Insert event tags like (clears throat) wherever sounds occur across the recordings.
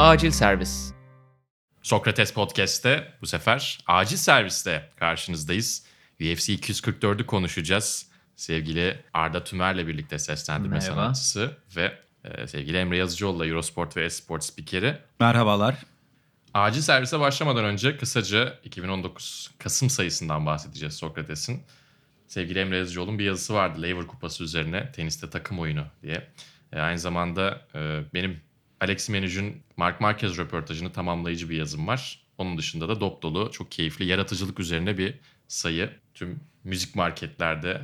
Acil servis. Sokrates Podcast'te bu sefer acil serviste karşınızdayız. UFC 244'ü konuşacağız. Sevgili Arda Tümer'le birlikte seslendirme Merhaba. sanatçısı ve e, sevgili Emre Yazıcıoğlu'la Eurosport ve Esport spikeri. Merhabalar. Acil servise başlamadan önce kısaca 2019 Kasım sayısından bahsedeceğiz Sokrates'in. Sevgili Emre Yazıcıoğlu'nun bir yazısı vardı Lever Kupası üzerine teniste takım oyunu diye. E, aynı zamanda e, benim Alex Menüj'ün Mark Marquez röportajını tamamlayıcı bir yazım var. Onun dışında da dop dolu, çok keyifli yaratıcılık üzerine bir sayı. Tüm müzik marketlerde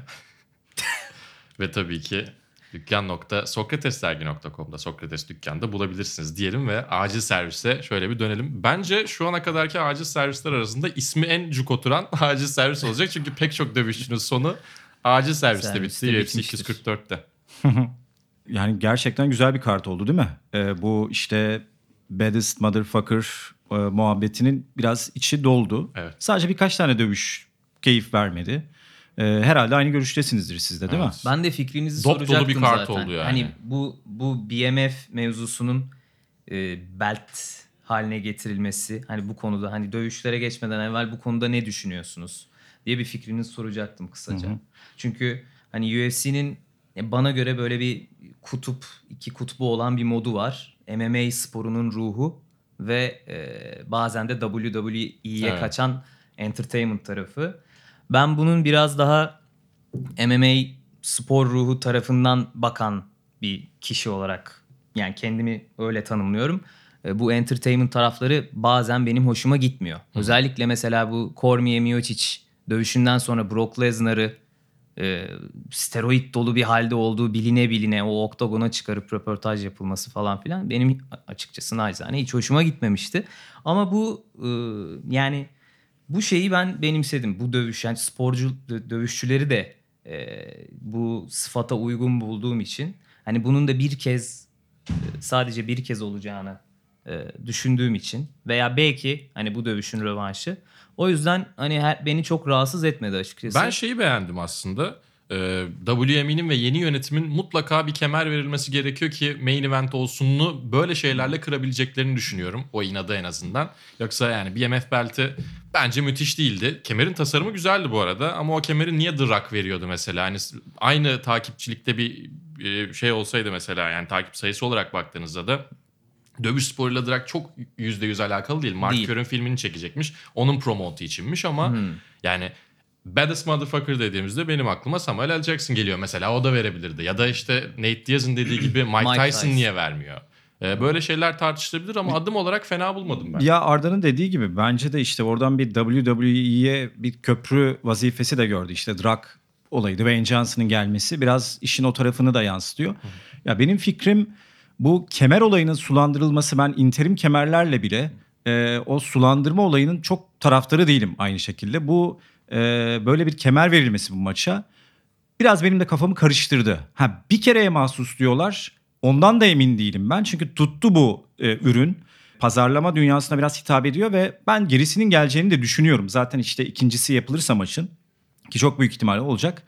(laughs) ve tabii ki dükkan.sokratesdergi.com'da Sokrates dükkanda bulabilirsiniz diyelim ve acil servise şöyle bir dönelim. Bence şu ana kadarki acil servisler arasında ismi en cuk oturan (laughs) acil servis olacak. Çünkü pek çok dövüşçünün sonu acil serviste, Serviste bitti UFC bitmiştir. 244'te. (laughs) Yani gerçekten güzel bir kart oldu değil mi? Ee, bu işte baddest motherfucker e, muhabbetinin biraz içi doldu. Evet. Sadece birkaç tane dövüş keyif vermedi. Ee, herhalde aynı görüştesinizdir siz de değil mi? Evet. Ben de fikrinizi Dop dolu soracaktım bir kart zaten. oldu yani. Hani bu bu BMF mevzusunun e, belt haline getirilmesi hani bu konuda hani dövüşlere geçmeden evvel bu konuda ne düşünüyorsunuz diye bir fikrinizi soracaktım kısaca. Hı hı. Çünkü hani UFC'nin bana göre böyle bir kutup iki kutbu olan bir modu var. MMA sporunun ruhu ve e, bazen de WWE'ye Evet. kaçan entertainment tarafı. Ben bunun biraz daha MMA spor ruhu tarafından bakan bir kişi olarak yani kendimi öyle tanımlıyorum. E, Bu entertainment tarafları bazen benim hoşuma gitmiyor. Özellikle mesela bu Cormier Miocic dövüşünden sonra Brock Lesnar'ı e, steroid dolu bir halde olduğu biline biline o oktagona çıkarıp röportaj yapılması falan filan benim açıkçası naçizane hiç hoşuma gitmemişti. Ama bu e, yani bu şeyi ben benimsedim. Bu dövüş yani sporcu dö- dövüşçüleri de e, bu sıfata uygun bulduğum için hani bunun da bir kez e, sadece bir kez olacağını e, düşündüğüm için veya belki hani bu dövüşün rövanşı. O yüzden hani her, beni çok rahatsız etmedi açıkçası. Ben şeyi beğendim aslında. Ee, WME'nin ve yeni yönetimin mutlaka bir kemer verilmesi gerekiyor ki main event olsununu böyle şeylerle kırabileceklerini düşünüyorum. O inadı en azından. Yoksa yani BMF belti bence müthiş değildi. Kemerin tasarımı güzeldi bu arada ama o kemeri niye The veriyordu mesela? Hani aynı takipçilikte bir e, şey olsaydı mesela yani takip sayısı olarak baktığınızda da dövüş sporuyla Rock çok %100 alakalı değil. Mark Değil. Filmini çekecekmiş. Onun promotu içinmiş ama Hmm. yani Baddest Motherfucker dediğimizde benim aklıma Samuel L. Jackson geliyor mesela. O da verebilirdi. Ya da işte Nate Diaz'ın dediği gibi (clears throat) Mike, Mike Tyson, Tyson. niye vermiyor? Ee, böyle şeyler tartışılabilir ama adım olarak fena bulmadım ben. Ya Arda'nın dediği gibi bence de işte oradan bir WWE'ye bir köprü vazifesi de gördü. İşte drag olayı, Dwayne Johnson'ın gelmesi biraz işin o tarafını da yansıtıyor. Ya benim fikrim bu kemer olayının sulandırılması ben interim kemerlerle bile e, o sulandırma olayının çok taraftarı değilim aynı şekilde. Bu e, böyle bir kemer verilmesi bu maça biraz benim de kafamı karıştırdı. Ha bir kereye mahsus diyorlar. Ondan da emin değilim ben. Çünkü tuttu bu e, ürün. Pazarlama dünyasına biraz hitap ediyor ve ben gerisinin geleceğini de düşünüyorum. Zaten işte ikincisi yapılırsa maçın ki çok büyük ihtimalle olacak.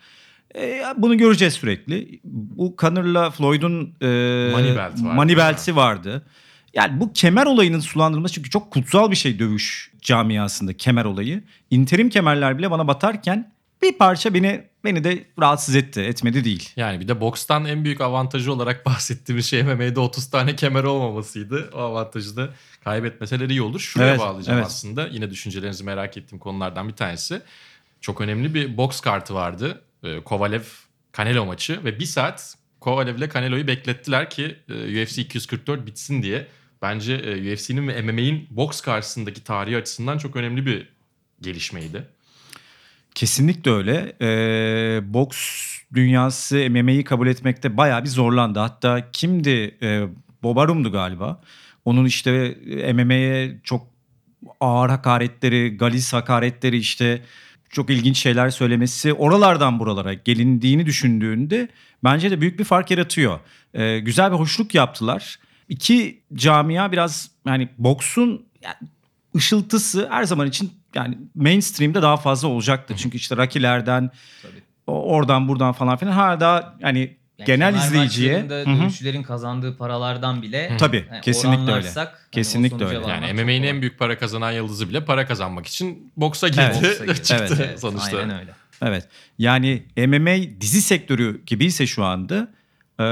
E, bunu göreceğiz sürekli. Bu Connor'la Floyd'un e, Money belt vardı. money belt'i vardı. Yani bu kemer olayının sulandırılması çünkü çok kutsal bir şey dövüş camiasında kemer olayı. İnterim kemerler bile bana batarken bir parça beni beni de rahatsız etti. Etmedi değil. Yani bir de bokstan en büyük avantajı olarak (laughs) bahsettiğimiz şey MMA'de 30 tane kemer olmamasıydı. O avantajı da kaybetmeseler iyi olur. Şuraya Evet, bağlayacağım evet. aslında. Yine düşüncelerinizi merak ettiğim konulardan bir tanesi. Çok önemli bir boks kartı vardı. Ee, Kovalev Canelo maçı ve bir saat Kovalev ile Canelo'yu beklettiler ki e, UFC 244 bitsin diye. Bence e, UFC'nin ve MMA'in boks karşısındaki tarihi açısından çok önemli bir gelişmeydi. Kesinlikle öyle. Ee, boks dünyası MMA'yi kabul etmekte bayağı bir zorlandı. Hatta kimdi? Ee, Bob Arum'du galiba. Onun işte e, MMA'ye çok ağır hakaretleri, galis hakaretleri işte çok ilginç şeyler söylemesi oralardan buralara gelindiğini düşündüğünde bence de büyük bir fark yaratıyor. Ee, güzel bir hoşluk yaptılar. İki camia biraz yani boksun yani ışıltısı her zaman için yani mainstream'de daha fazla olacaktır. Çünkü işte Tabii. o- oradan buradan falan filan hala daha yani genel izleyiciye maçlarında Hı hı. dövüşçülerin kazandığı paralardan bile Tabii, yani kesinlikle öyle. oranlarsak, hani o Kesinlikle sonuca öyle. varmak Yani çok MMA'nin kolay. en büyük para kazanan yıldızı bile para kazanmak için boksa girdi. Evet. Boksa girdi. çıktı Evet, sonuçta. Aynen öyle. Evet. Yani MMA dizi sektörü gibiyse şu anda e,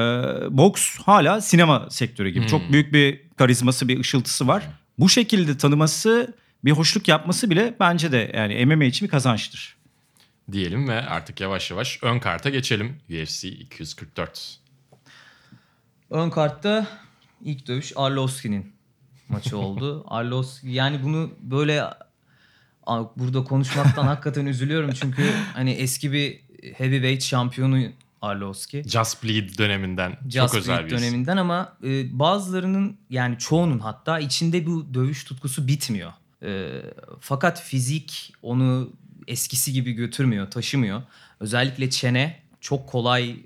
boks hala sinema sektörü gibi. Hmm. Çok büyük bir karizması, bir ışıltısı var. Bu şekilde tanıması, bir hoşluk yapması bile bence de yani MMA için bir kazançtır. Diyelim ve artık yavaş yavaş ön karta geçelim. UFC 244. Ön kartta ilk dövüş Arlovski'nin maçı (laughs) oldu. Arlovski yani bunu böyle burada konuşmaktan (laughs) hakikaten üzülüyorum çünkü hani eski bir heavyweight şampiyonu Arlovski. Just Bleed döneminden Just çok özel Bleed bir isim. döneminden ama e, bazılarının yani çoğunun hatta içinde bu dövüş tutkusu bitmiyor. E, fakat fizik onu eskisi gibi götürmüyor, taşımıyor. Özellikle çene çok kolay e,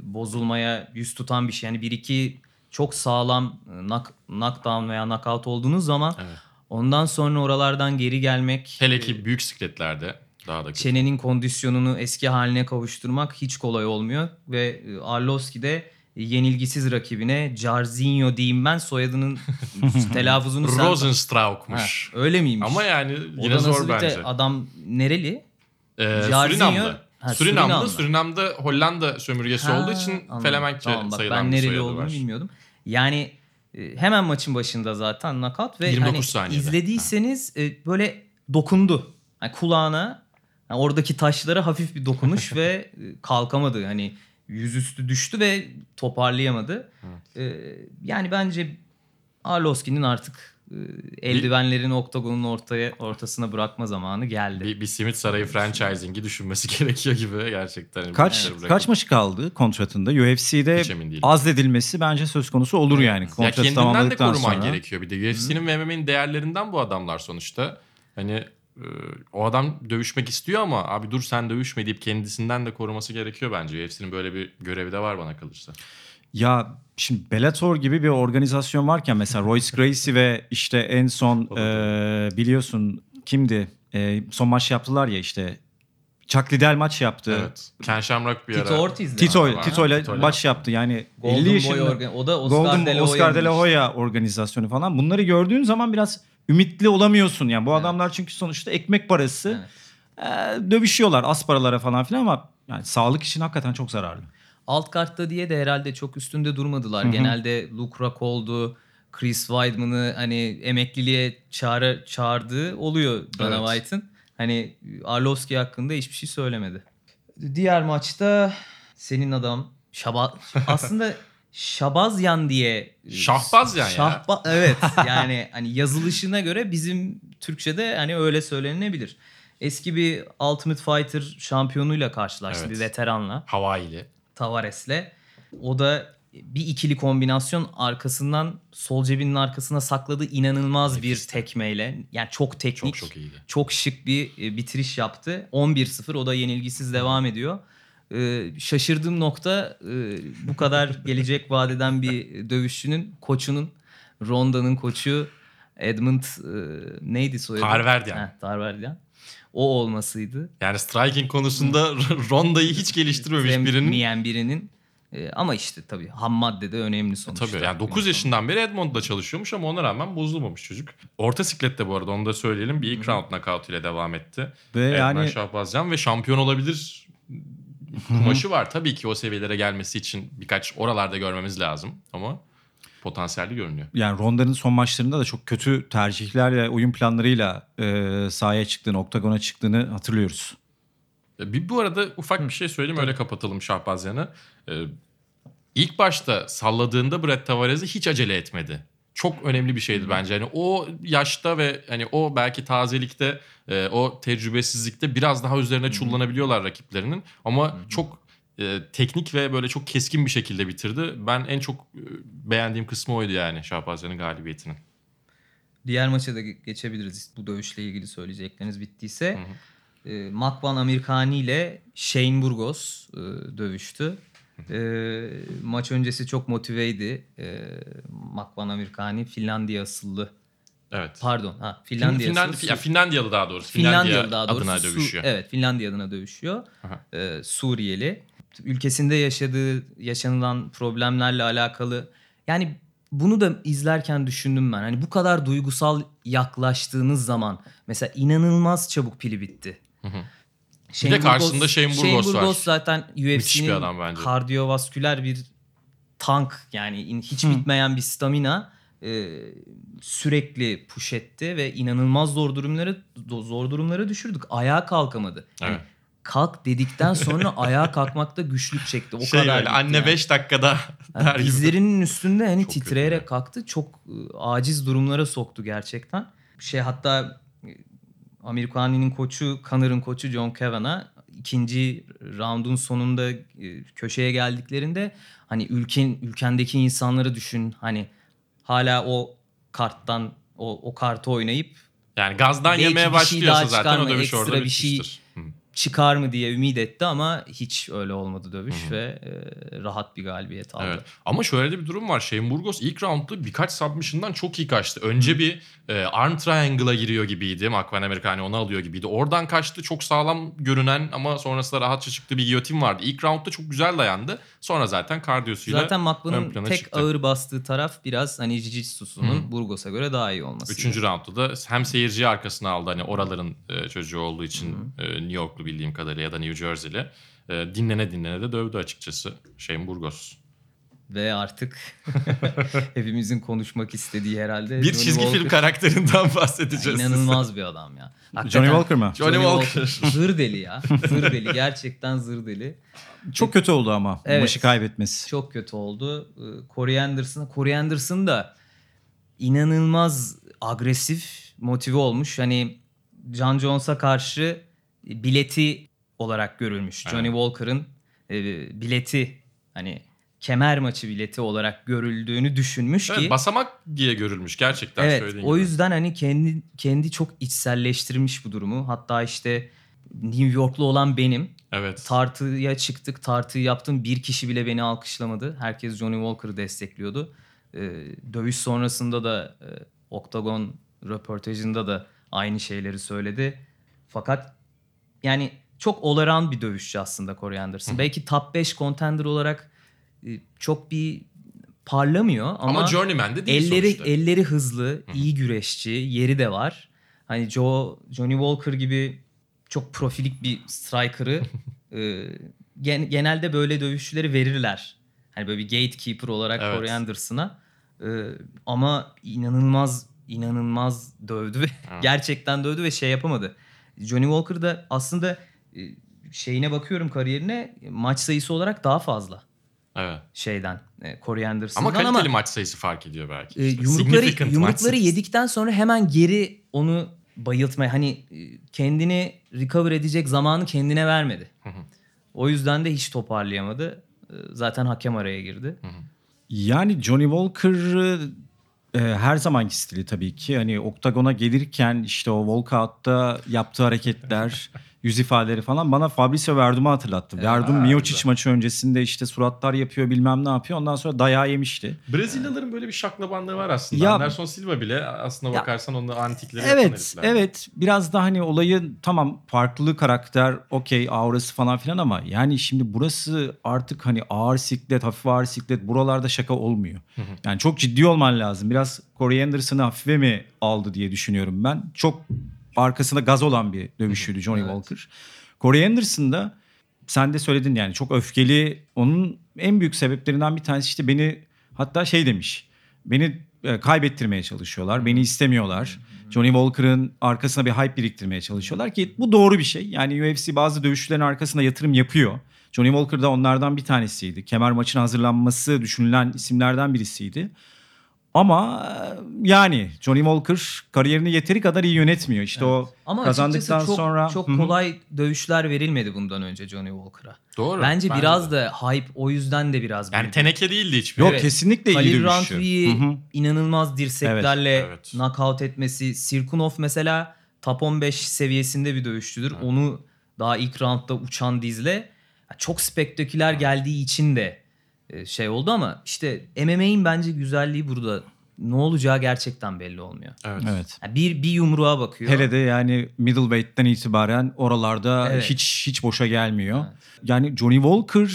bozulmaya yüz tutan bir şey. Yani bir iki çok sağlam e, knock, knockdown veya knockout olduğunuz zaman Evet. ondan sonra oralardan geri gelmek Hele e, ki büyük sikletlerde daha da kötü. çenenin kondisyonunu eski haline kavuşturmak hiç kolay olmuyor ve e, Arlovski de yenilgisiz rakibine Jarzinho diyeyim ben soyadının (laughs) telaffuzunu sen... Ha, Rosenstrauk'muş. öyle miymiş? Ama yani yine zor bence. Adam nereli? Ee, Jarzinho- Surinamlı. Ha. Surinamlı. Surinam'da Hollanda sömürgesi Ha, olduğu için anladım. Felemenkçe Tamam, bak, sayılan ben bir nereli olduğunu var. bilmiyordum. Yani e, hemen maçın başında zaten knockout ve 29 hani saniyede. izlediyseniz e, böyle dokundu. Yani kulağına yani oradaki taşlara hafif bir dokunuş (laughs) ve e, kalkamadı. Hani yüzüstü düştü ve toparlayamadı. E, yani bence Arlovski'nin artık e, eldivenlerini oktagonun ortaya ortasına bırakma zamanı geldi. Bir, bir simit sarayı franchising'i düşünmesi (laughs) gerekiyor gibi gerçekten. Kaç kaç maçı kaldı kontratında? UFC'de azledilmesi bence söz konusu olur yani. Ya Kontratı kendinden de koruman sonra. gerekiyor bir de. UFC'nin ve MMA'nin değerlerinden bu adamlar sonuçta. Hani o adam dövüşmek istiyor ama abi dur sen dövüşme deyip kendisinden de koruması gerekiyor bence. UFC'nin böyle bir görevi de var bana kalırsa. Ya şimdi Bellator gibi bir organizasyon varken mesela (laughs) Royce Gracie ve işte en son e, biliyorsun kimdi? E, son maç yaptılar ya işte. Chuck Liddell maç yaptı. Evet. Ken Shamrock bir Tito ara. Ortiz'di. Tito, var. Tito ile maç yaptı yani Golden 50 Boy yaşında. organ- o da Oscar Golden de la Oscar de la. Hoya organizasyonu falan. Bunları gördüğün zaman biraz ümitli olamıyorsun. Yani bu Evet. adamlar çünkü sonuçta ekmek parası. Evet. e, dövüşüyorlar az paralara falan filan ama yani sağlık için hakikaten çok zararlı. Alt kartta diye de herhalde çok üstünde durmadılar. Hı hı. Genelde Luke Rockhold'u, Chris Weidman'ı hani emekliliğe çağrı, çağırdığı oluyor Dana Evet. White'ın. Hani Arlovski hakkında hiçbir şey söylemedi. Diğer maçta senin adam Şaba (laughs) aslında Şabazyan diye Şahbazyan ya. Şahba- (laughs) evet yani hani yazılışına göre bizim Türkçe'de hani öyle söylenebilir. Eski bir Ultimate Fighter şampiyonuyla karşılaştı Evet. bir veteranla. Hawaii'li. Tavares'le. O da bir ikili kombinasyon arkasından sol cebinin arkasına sakladığı inanılmaz bir Nefis. tekmeyle yani çok teknik Çok çok iyiydi. çok şık bir e, bitiriş yaptı. 11-0 o da yenilgisiz devam ediyor. Ee, şaşırdığım nokta e, bu kadar (laughs) gelecek vadeden bir dövüşçünün koçunun Ronda'nın koçu Edmund e, neydi soyadı? Tarverdian. Heh, Tarverdian. O olmasıydı. Yani striking konusunda (laughs) Ronda'yı hiç geliştirmemiş birinin. Sevmeyen birinin. E, ama işte tabii ham madde de önemli sonuçta. Tabii yani 9 yaşından beri Edmond'da çalışıyormuş ama ona rağmen bozulmamış çocuk. Orta siklette bu arada onu da söyleyelim. Bir ilk round knockout ile devam etti. Ve Edmen yani Şahbazyan ve şampiyon olabilir kumaşı var. Tabii ki o seviyelere gelmesi için birkaç oralarda görmemiz lazım ama potansiyelli görünüyor. yani Ronda'nın son maçlarında da çok kötü tercihler ve oyun planlarıyla e, sahaya çıktığını, oktagona çıktığını hatırlıyoruz. Bir bu arada ufak bir şey söyleyeyim öyle kapatalım Şahbazyan'ı. Ee, ilk başta salladığında Brett Tavares'i hiç acele etmedi. Çok önemli bir şeydi bence. Yani o yaşta ve hani o belki tazelikte, e, o tecrübesizlikte biraz daha üzerine çullanabiliyorlar rakiplerinin. Ama çok e, teknik ve böyle çok keskin bir şekilde bitirdi. Ben en çok e, beğendiğim kısmı oydu yani Şahbazyan'ın galibiyetinin. Diğer maça da ge- geçebiliriz. Bu dövüşle ilgili söyleyecekleriniz bittiyse. E, Makvan Amirkani ile Shane Burgos e, dövüştü. E, maç öncesi çok motiveydi. E, Makvan Amirkani Finlandiya asıllı. Evet. Pardon. Ha, Finlandiya, Finland, asıllı. ya Finlandiyalı daha doğrusu. Finlandiyalı Finlandiya daha doğrusu. adına Su- dövüşüyor. evet Finlandiya adına dövüşüyor. Aha. Ee, Suriyeli. ülkesinde yaşadığı yaşanılan problemlerle alakalı yani bunu da izlerken düşündüm ben. Hani bu kadar duygusal yaklaştığınız zaman mesela inanılmaz çabuk pili bitti. Bir de karşısında Shane Burgos var. zaten Müthiş bir UFC'nin adam bence. kardiyovasküler bir tank yani in- hiç bitmeyen bir stamina e, sürekli push etti ve inanılmaz zor durumları do- zor durumlara düşürdük. Ayağa kalkamadı. Yani Evet. kalk dedikten sonra (laughs) ayağa kalkmakta güçlük çekti. O şey kadar. böyle anne yani. 5 dakikada Yani (laughs) der gibi. dizlerinin üstünde hani Çok titreyerek kalktı. Çok e, aciz durumlara soktu gerçekten. Şey hatta e, Amerikani'nin koçu, Connor'ın koçu John Kavanagh ikinci roundun sonunda e, köşeye geldiklerinde hani ülken ülkendeki insanları düşün. Hani hala o karttan o, o kartı oynayıp Yani gazdan yemeye şey başlıyorsa zaten o dövüş ekstra orada bir şey- bitmiştir. Hı. Çıkar mı diye ümit etti ama hiç öyle olmadı dövüş ve e, rahat bir galibiyet aldı. Evet. Ama şöyle de bir durum var. Shane Burgos ilk roundda birkaç submission'dan çok iyi kaçtı. Önce bir e, arm triangle'a giriyor gibiydi. Makvan Amerikani onu alıyor gibiydi. Oradan kaçtı. Çok sağlam görünen ama sonrasında rahatça çıktı bir giyotin vardı. İlk roundda çok güzel dayandı. Sonra zaten kardiyosuyla Zaten plana tek çıktı. ağır bastığı taraf biraz hani Jiu-Jitsu'sunun Burgos'a göre daha iyi olması. Üçüncü roundda da hem seyirciyi arkasına aldı. Hani oraların e, çocuğu olduğu için e, New Yorklu bildiğim kadarıyla ya da New Jersey'li. E, dinlene dinlene de dövdü açıkçası Shane Burgos. Ve artık (laughs) hepimizin konuşmak istediği herhalde. Bir Johnny çizgi film Walker. karakterinden bahsedeceğiz. size. İnanılmaz bir adam ya. Johnny Hakikaten Walker mı? Johnny Walker. Zır deli ya. Zır deli. (laughs) Gerçekten zır deli. Çok kötü oldu ama Evet. maçı kaybetmesi. Çok kötü oldu. Ee, Corey Anderson, Corey Anderson da inanılmaz agresif, motive olmuş. Hani John Jones'a karşı bileti olarak görülmüş. Evet. Johnny Walker'ın e, bileti hani kemer maçı bileti olarak görüldüğünü düşünmüş Evet, ki basamak diye görülmüş gerçekten Evet söylediğin o gibi. yüzden hani kendi kendi çok içselleştirmiş bu durumu. Hatta işte New Yorklu olan benim. Evet. Tartıya çıktık, tartıyı yaptım. Bir kişi bile beni alkışlamadı. Herkes Johnny Walker'ı destekliyordu. Ee, dövüş sonrasında da e, Octagon röportajında da aynı şeyleri söyledi. Fakat yani çok around bir dövüşçü aslında Corey Anderson. Belki top 5 contender olarak çok bir parlamıyor ama, ama, Journeyman de değil elleri sonuçta. elleri hızlı, iyi güreşçi, yeri de var. Hani Joe Johnny Walker gibi çok profilik bir striker'ı (laughs) e, gen- genelde böyle dövüşçüleri verirler. Hani böyle bir gatekeeper olarak Evet. Corey Anderson'a. E, ama inanılmaz inanılmaz dövdü ve (laughs) gerçekten dövdü ve şey yapamadı. Johnny Walker da aslında e, şeyine bakıyorum kariyerine maç sayısı olarak daha fazla Evet. şeyden e, Corey Anderson'dan Ama ama, kaliteli maç sayısı fark ediyor belki. e, İşte yumrukları yumrukları yedikten sonra hemen geri onu bayıltmaya hani e, kendini recover edecek zamanı kendine vermedi. O yüzden de hiç toparlayamadı. E, Zaten hakem araya girdi. Yani Johnny Walker e, her zamanki stili tabii ki. Hani oktagona gelirken işte o walkout'ta yaptığı hareketler, (laughs) yüz ifadeleri falan bana Fabricio Verdum'u hatırlattı. Verdum Miocic maçı öncesinde işte suratlar yapıyor bilmem ne yapıyor. Ondan sonra dayağı yemişti. Brezilyalıların böyle bir şaklabanlığı var aslında. Ya- Anderson Silva bile aslında Ya- bakarsan onun antikleri Evet, evet. Biraz da hani olayı tamam farklı karakter, okey aurası falan filan ama yani şimdi burası artık hani ağır siklet, hafif ağır siklet buralarda şaka olmuyor. Yani çok ciddi olman lazım. Biraz Corey Anderson'ı hafife mi aldı diye düşünüyorum ben. Çok arkasında gaz olan bir dövüşüydü Johnny Evet. Walker. Corey Anderson da sen de söyledin yani çok öfkeli. Onun en büyük sebeplerinden bir tanesi işte beni hatta şey demiş. Beni e, kaybettirmeye çalışıyorlar. Beni istemiyorlar. Johnny Walker'ın arkasına bir hype biriktirmeye çalışıyorlar ki bu doğru bir şey. Yani UFC bazı dövüşçülerin arkasında yatırım yapıyor. Johnny Walker da onlardan bir tanesiydi. Kemer maçına hazırlanması düşünülen isimlerden birisiydi. Ama e, yani Johnny Walker kariyerini yeteri kadar iyi yönetmiyor. İşte o Ama kazandıktan çok, sonra çok kolay dövüşler verilmedi bundan önce Johnny Walker'a. Doğru. Bence, Bence biraz de. da hype o yüzden de biraz Yani büyüdü. teneke değildi hiçbir. Yok Evet. kesinlikle iyi Halil Hı hı. inanılmaz dirseklerle Evet, evet. knockout etmesi. Sirkunov mesela top 15 seviyesinde bir dövüşçüdür. Onu daha ilk roundda uçan dizle çok spektaküler geldiği için de şey oldu ama işte MMA'in bence güzelliği burada ne olacağı gerçekten belli olmuyor. Evet. Evet. Yani bir bir yumruğa bakıyor. Hele de yani middleweight'ten itibaren oralarda Evet. hiç hiç boşa gelmiyor. Evet. Yani Johnny Walker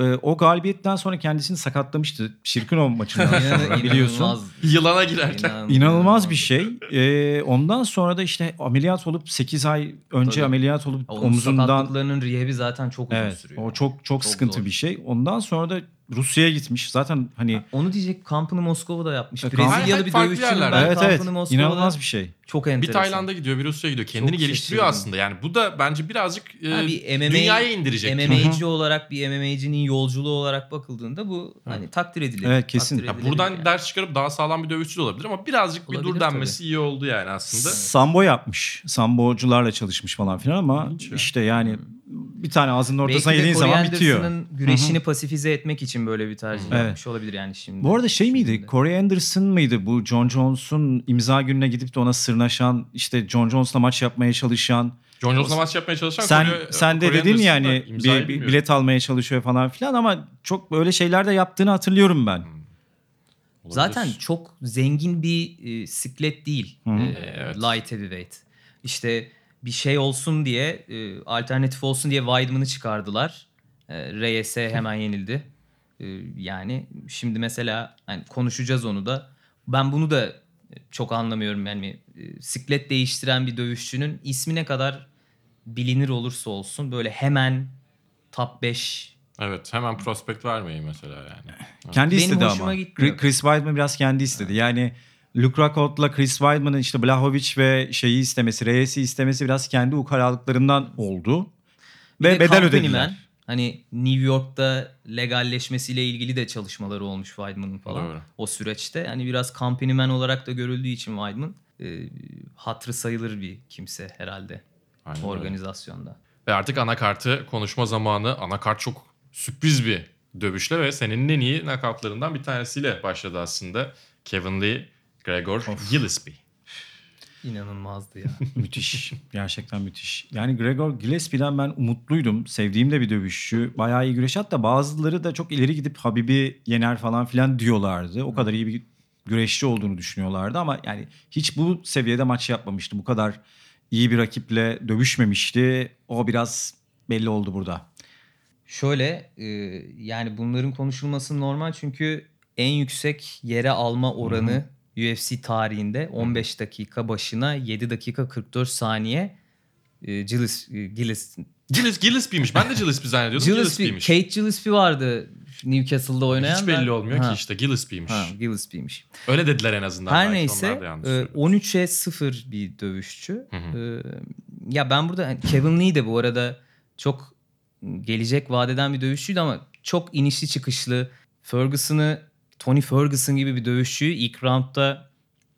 e, o galibiyetten sonra kendisini sakatlamıştı. Şirkinov maçından (laughs) sonra biliyorsun. inanılmaz- Yılana girerken. inan- İnanılmaz bir şey. E, ondan sonra da işte ameliyat olup 8 ay önce Tabii. ameliyat olup Onun omzundan sakatlıklarının rehabi zaten çok uzun evet sürüyor. o çok çok, sıkıntı zor. bir şey. Ondan sonra da Rusya'ya gitmiş. Zaten hani Onu diyecek kampını Moskova'da yapmış. E, Brezilyalı bir dövüşçünün ben evet kampını evet Moskova'da inanılmaz bir şey. Çok Bir enteresan. Tayland'a gidiyor, bir Rusya'ya gidiyor. Kendini Çok geliştiriyor şaşırdım. aslında. Yani bu da bence birazcık e, Ha, bir MMA, dünyaya indirecek. MMA'ci olarak bir MMA'cinin yolculuğu olarak bakıldığında bu hani takdir edilir. Evet, kesin. Takdir Ya buradan yani. ders çıkarıp daha sağlam bir dövüşçü de olabilir ama birazcık bir Olabilir dur denmesi iyi oldu yani aslında. Sambo yapmış. Sambocularla çalışmış falan filan ama ya. işte yani bir tane ağzının ortasına yediğin zaman bitiyor. Anderson'ın güreşini pasifize etmek için böyle bir tercih Evet. yapmış olabilir yani şimdi. Bu arada şey miydi? Corey Anderson mıydı bu John Jones'un imza gününe gidip de ona sırnaşan, işte John Jones'la maç yapmaya çalışan. John Jones'la maç yapmaya çalışan Sen Corey- sen de dedin yani bir, bir bilet almaya çalışıyor falan filan ama çok böyle şeyler de yaptığını hatırlıyorum ben. Olabilir. Zaten çok zengin bir e, siklet değil. Hı. e, Evet. Light heavyweight. İşte bir şey olsun diye e, alternatif olsun diye Weidman'ı çıkardılar. E, Reyes'e hemen yenildi. E, yani şimdi mesela hani konuşacağız onu da. Ben bunu da çok anlamıyorum yani e, siklet değiştiren bir dövüşçünün ismi ne kadar bilinir olursa olsun böyle hemen top 5 Evet hemen prospekt vermeyin mesela yani. Kendi Benim istedi ama. gitmiyor. Chris Weidman biraz kendi istedi. Yani Luke Rockhold'la Chris Weidman'ın işte Blahovic ve şeyi istemesi, Reyes'i istemesi biraz kendi ukalalıklarından oldu. Bir Ve de bedel ödediler. Man, Hani New York'ta legalleşmesiyle ilgili de çalışmaları olmuş Weidman'ın falan. Doğru. O süreçte. Hani biraz company man olarak da görüldüğü için Weidman e, hatırı sayılır bir kimse herhalde Aynen öyle. organizasyonda. Ve artık anakartı konuşma zamanı. Anakart çok sürpriz bir dövüşle ve senenin en iyi nakavtlarından bir tanesiyle başladı aslında. Kevin Lee, Gregor Gillespie. İnanılmazdı ya. (laughs) müthiş. Gerçekten müthiş. Yani Gregor Gillespie'den ben umutluydum. Sevdiğim de bir dövüşçü. Bayağı iyi güreş. Hatta bazıları da çok ileri gidip Habib'i yener falan filan diyorlardı. O kadar iyi bir güreşçi olduğunu düşünüyorlardı ama yani hiç bu seviyede maç yapmamıştı. Bu kadar iyi bir rakiple dövüşmemişti. O biraz belli oldu burada. Şöyle e, yani bunların konuşulması normal çünkü en yüksek yere alma oranı UFC tarihinde 15 dakika başına 7 dakika 44 saniye e, e, Gilles, Gilles, Gillespie'miş. Ben de Gillespie zannediyordum. Gillespie, Gillespie'miş. Kate Gillespie vardı Newcastle'da oynayan. Hiç da- belli olmuyor Ha, ki işte Gillespie'miş. Ha, Gillespie'miş. Öyle dediler en azından. Her neyse onlar da yanlış e, söylüyor. 13'e 0 bir dövüşçü. Hı hı. E, ya ben burada hani Kevin Lee de bu arada çok gelecek vadeden bir dövüşçüydü ama çok inişli çıkışlı. Ferguson'ı Tony Ferguson gibi bir dövüşçüyü ilk roundda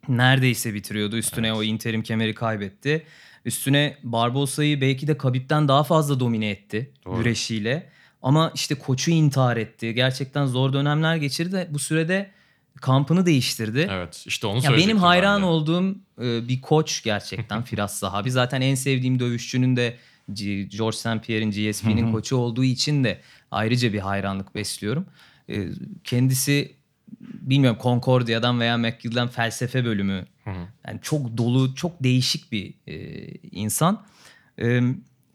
neredeyse bitiriyordu. Üstüne o interim kemeri kaybetti. Üstüne Barbosa'yı belki de Khabib'den daha fazla domine etti Doğru. güreşiyle. Ama işte koçu intihar etti. Gerçekten zor dönemler geçirdi. Bu sürede kampını değiştirdi. Evet işte onu Ya benim hayran ben de. olduğum e, bir koç gerçekten (laughs) Firas Zahabi. Zaten en sevdiğim dövüşçünün de George St. Pierre'in GSP'nin koçu olduğu için de ayrıca bir hayranlık besliyorum. E, kendisi bilmiyorum Concordia'dan veya McGill'den felsefe bölümü. Hı hı. Yani çok dolu, çok değişik bir e, insan. E,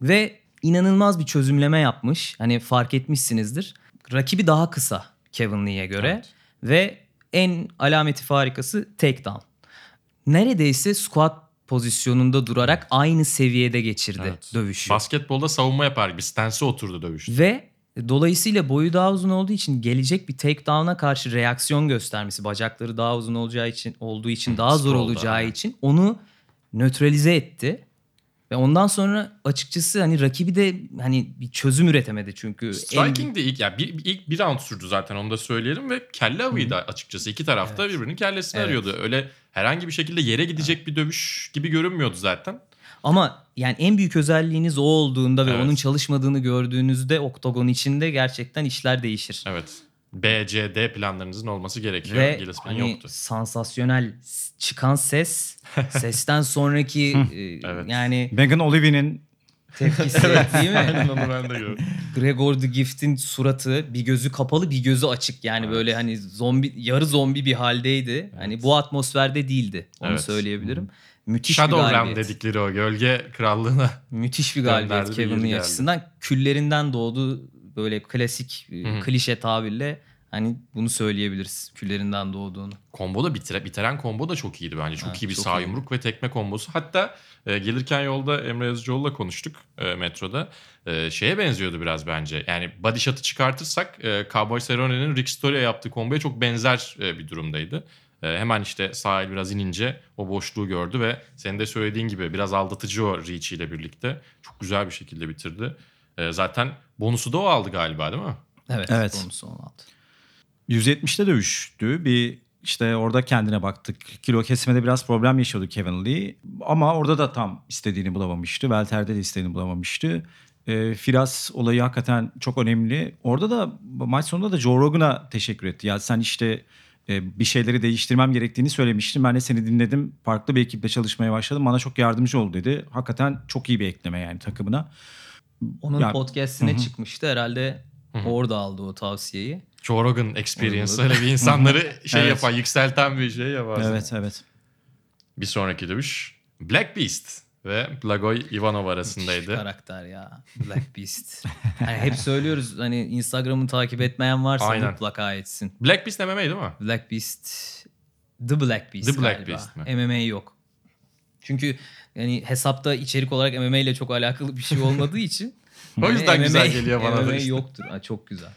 ve inanılmaz bir çözümleme yapmış. Hani fark etmişsinizdir. Rakibi daha kısa Kevin Lee'ye göre. Evet. Ve en alameti farikası takedown. Neredeyse squat pozisyonunda durarak aynı seviyede geçirdi Evet. dövüşü. Basketbolda savunma yapar gibi stance'e oturdu dövüşte. Ve dolayısıyla boyu daha uzun olduğu için gelecek bir takedown'a karşı reaksiyon göstermesi, bacakları daha uzun olacağı için olduğu için daha zor olacağı için onu nötralize etti. Ve ondan sonra açıkçası hani rakibi de hani bir çözüm üretemedi çünkü. en- Striking de ilk, yani bir, ilk bir round sürdü zaten onu da söyleyelim ve kelle avıydı açıkçası. İki tarafta birbirinin kellesini Evet. arıyordu. Öyle herhangi bir şekilde yere gidecek bir dövüş gibi görünmüyordu zaten. Ama yani en büyük özelliğiniz o olduğunda ve Evet. onun çalışmadığını gördüğünüzde oktagon içinde gerçekten işler değişir. Evet. B, C, D planlarınızın olması gerekiyor. Ve Gillespie'nin hani yoktu. sansasyonel çıkan ses, (laughs) sesten sonraki e, Evet. yani Megan Olivi'nin tepkisi değil mi? Aynen onu ben de gördüm. (laughs) Gregor the Gift'in suratı bir gözü kapalı bir gözü açık. Yani Evet. böyle hani zombi yarı zombi bir haldeydi. Hani bu atmosferde değildi. Onu Evet. söyleyebilirim. Müthiş bir Shadow Realm galibiyet. dedikleri o gölge krallığına. Müthiş bir galibiyet Gönderdi bir Kevin geri Lee geldi. açısından. Küllerinden doğdu böyle klasik e, Hı hı. klişe tabirle hani bunu söyleyebiliriz. Küllerinden doğduğunu. Kombo da bitire, bitiren kombo da çok iyiydi bence. Çok Ha, iyi bir çok sağ iyi. yumruk ve tekme kombosu. Hatta e, gelirken yolda Emre Yazıcıoğlu'la konuştuk e, metroda. E, şeye benziyordu biraz bence. Yani body shot'ı çıkartırsak e, Cowboy Cerrone'nin Rick Story'e yaptığı komboya çok benzer e, bir durumdaydı. E, hemen işte sağ el biraz inince o boşluğu gördü ve senin de söylediğin gibi biraz aldatıcı o reach ile birlikte. Çok güzel bir şekilde bitirdi. E, zaten bonusu da o aldı galiba değil mi? Evet. Evet. Bonusu 16. 170'te dövüştü. Bir işte orada kendine baktık. Kilo kesmede biraz problem yaşıyordu Kevin Lee. Ama orada da tam istediğini bulamamıştı. Welter'de de istediğini bulamamıştı. Ee, Firas olayı hakikaten çok önemli. Orada da maç sonunda da Joe Rogan'a teşekkür etti. Ya sen işte e, bir şeyleri değiştirmem gerektiğini söylemiştin. Ben de seni dinledim. Farklı bir ekiple çalışmaya başladım. Bana çok yardımcı oldu dedi. Hakikaten çok iyi bir ekleme yani takımına. Onun Ya- podcast'ine Hı hı. çıkmıştı. Herhalde orada aldı o tavsiyeyi. Joe Rogan Experience öyle bir insanları (laughs) şey Evet. yapan, yükselten bir şey yapar. Evet evet. Bir sonraki dövüş Black Beast ve Blagoy Ivanov Müthiş arasındaydı. karakter ya. Black Beast. hani hep söylüyoruz hani Instagram'ı takip etmeyen varsa Aynen. mutlaka etsin. Black Beast MMA değil mi? Black Beast. The Black Beast The Black galiba. Beast mi? MMA yok. Çünkü yani hesapta içerik olarak MMA ile çok alakalı bir şey olmadığı için. (laughs) O yüzden hani güzel geliyor bana da MMA işte. yoktur. Ha, çok güzel.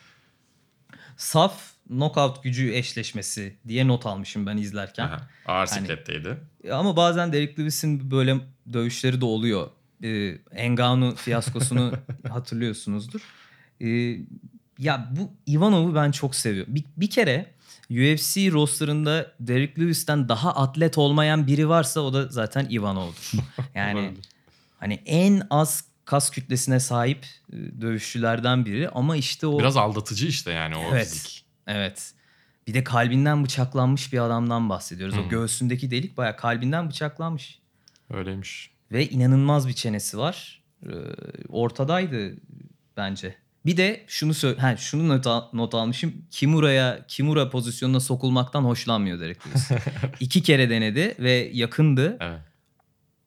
Saf knockout gücü eşleşmesi diye not almışım ben izlerken. Aha, Ağır Hani- sikletteydi. Ama bazen Derek Lewis'in böyle dövüşleri de oluyor. Ee, Engano fiyaskosunu (laughs) hatırlıyorsunuzdur. Ee, ya bu Ivanov'u ben çok seviyorum. Bir, bir kere UFC rosterında Derek Lewis'ten daha atlet olmayan biri varsa o da zaten Ivanov'dur. (laughs) Yani hani en az kas kütlesine sahip e, dövüşçülerden biri ama işte o Biraz aldatıcı işte yani o Evet. fizik. Evet. Bir de kalbinden bıçaklanmış bir adamdan bahsediyoruz. O göğsündeki delik bayağı kalbinden bıçaklanmış. Öyleymiş. Ve inanılmaz bir çenesi var. Ee, ortadaydı bence. Bir de şunu söyle, ha, şunu not, al- not almışım. Kimura'ya Kimura pozisyonuna sokulmaktan hoşlanmıyor Derek Lewis. (laughs) İki kere denedi ve yakındı. Evet.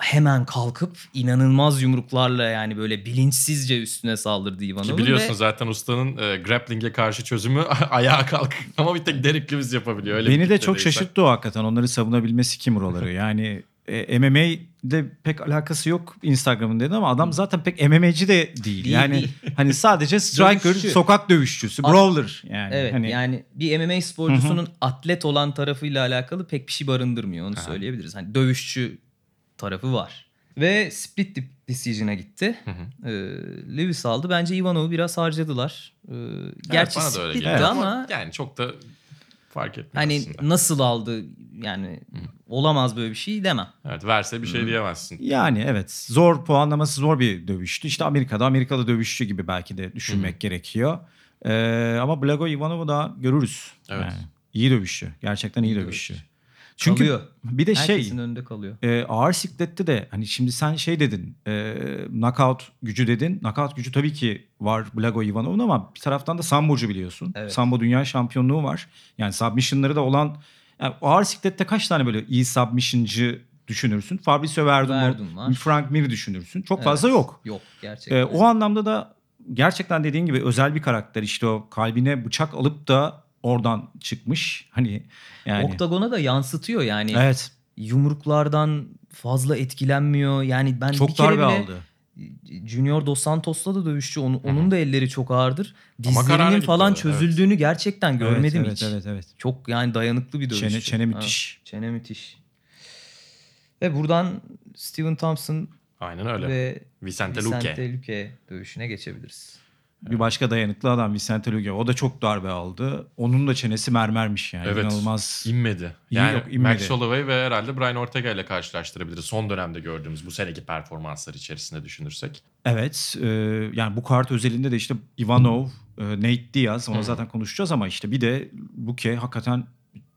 Hemen kalkıp inanılmaz yumruklarla yani böyle bilinçsizce üstüne saldırdı Ivanov'un. Ki biliyorsun ve- zaten ustanın e, grappling'e karşı çözümü (laughs) ayağa kalk. Ama bir tek Derek Lewis yapabiliyor. Öyle Beni de çok kitledeysen. şaşırttı o hakikaten. Onları savunabilmesi kim oraları. (laughs) Yani e, MMA'de pek alakası yok Instagram'ın dedi ama adam zaten pek MMA'ci de değil. Değil, yani değil. hani (laughs) sadece striker, Dövüşçü. sokak dövüşçüsü, At- brawler yani. Evet hani, yani bir MMA sporcusunun atlet olan tarafıyla alakalı pek bir şey barındırmıyor onu Aha. söyleyebiliriz. Hani dövüşçü tarafı var. Ve split de- decision'a gitti. Hı hı. Ee, Lewis aldı. Bence Ivanov'u biraz harcadılar. Ee, gerçi evet, bana da öyle splitti ama yani çok da fark etmiyor hani aslında. nasıl aldı yani olamaz böyle bir şey demem. Evet verse bir şey diyemezsin. Yani evet zor puanlaması zor bir dövüştü. İşte Amerika'da Amerikalı dövüşçü gibi belki de düşünmek gerekiyor. Ee, ama Blago Ivanov'u da görürüz. Evet. Yani iyi dövüşçü. Gerçekten iyi, İyi dövüşçü. dövüşçü. Çünkü Kalıyor. bir de şey Herkesin önünde kalıyor. e, ağır siklette de hani şimdi sen şey dedin e, knockout gücü dedin. Knockout gücü tabii ki var Blago Ivanov'un ama bir taraftan da sambocu biliyorsun. Evet. Sambo dünya şampiyonluğu var. Yani submission'ları da olan yani ağır siklette kaç tane böyle iyi submission'cı düşünürsün? Fabricio Verdun, Verdun var. Frank Mir düşünürsün. Çok Evet. fazla yok. Yok gerçekten. E, o anlamda da gerçekten dediğin gibi özel bir karakter. İşte o kalbine bıçak alıp da oradan çıkmış. Hani yani Oktagona da yansıtıyor yani. evet Yumruklardan fazla etkilenmiyor. Yani ben bir çok kere darbe bile aldı. Junior Dos Santos'la da dövüşçü. Onun, onun da elleri çok ağırdır. Dizlerinin gitti falan o, çözüldüğünü gerçekten görmedim evet, hiç. Evet evet evet. Çok yani dayanıklı bir dövüşçü. Çene, çene Ha, müthiş. çene müthiş. Ve buradan Steven Thompson Aynen öyle. ve Vicente Luque. Vicente Luque dövüşüne geçebiliriz. Bir başka dayanıklı adam Vicente Luque. O da çok darbe aldı. Onun da çenesi mermermiş yani. Evet. İnanılmaz. İnmedi. İyi Yani yok, inmedi. Max Holloway ve herhalde Brian Ortega ile karşılaştırabiliriz. Son dönemde gördüğümüz bu seneki performanslar içerisinde düşünürsek. Evet. e, yani bu kart özelinde de işte Ivanov, e, Nate Diaz Hı. zaten konuşacağız ama işte bir de Luque hakikaten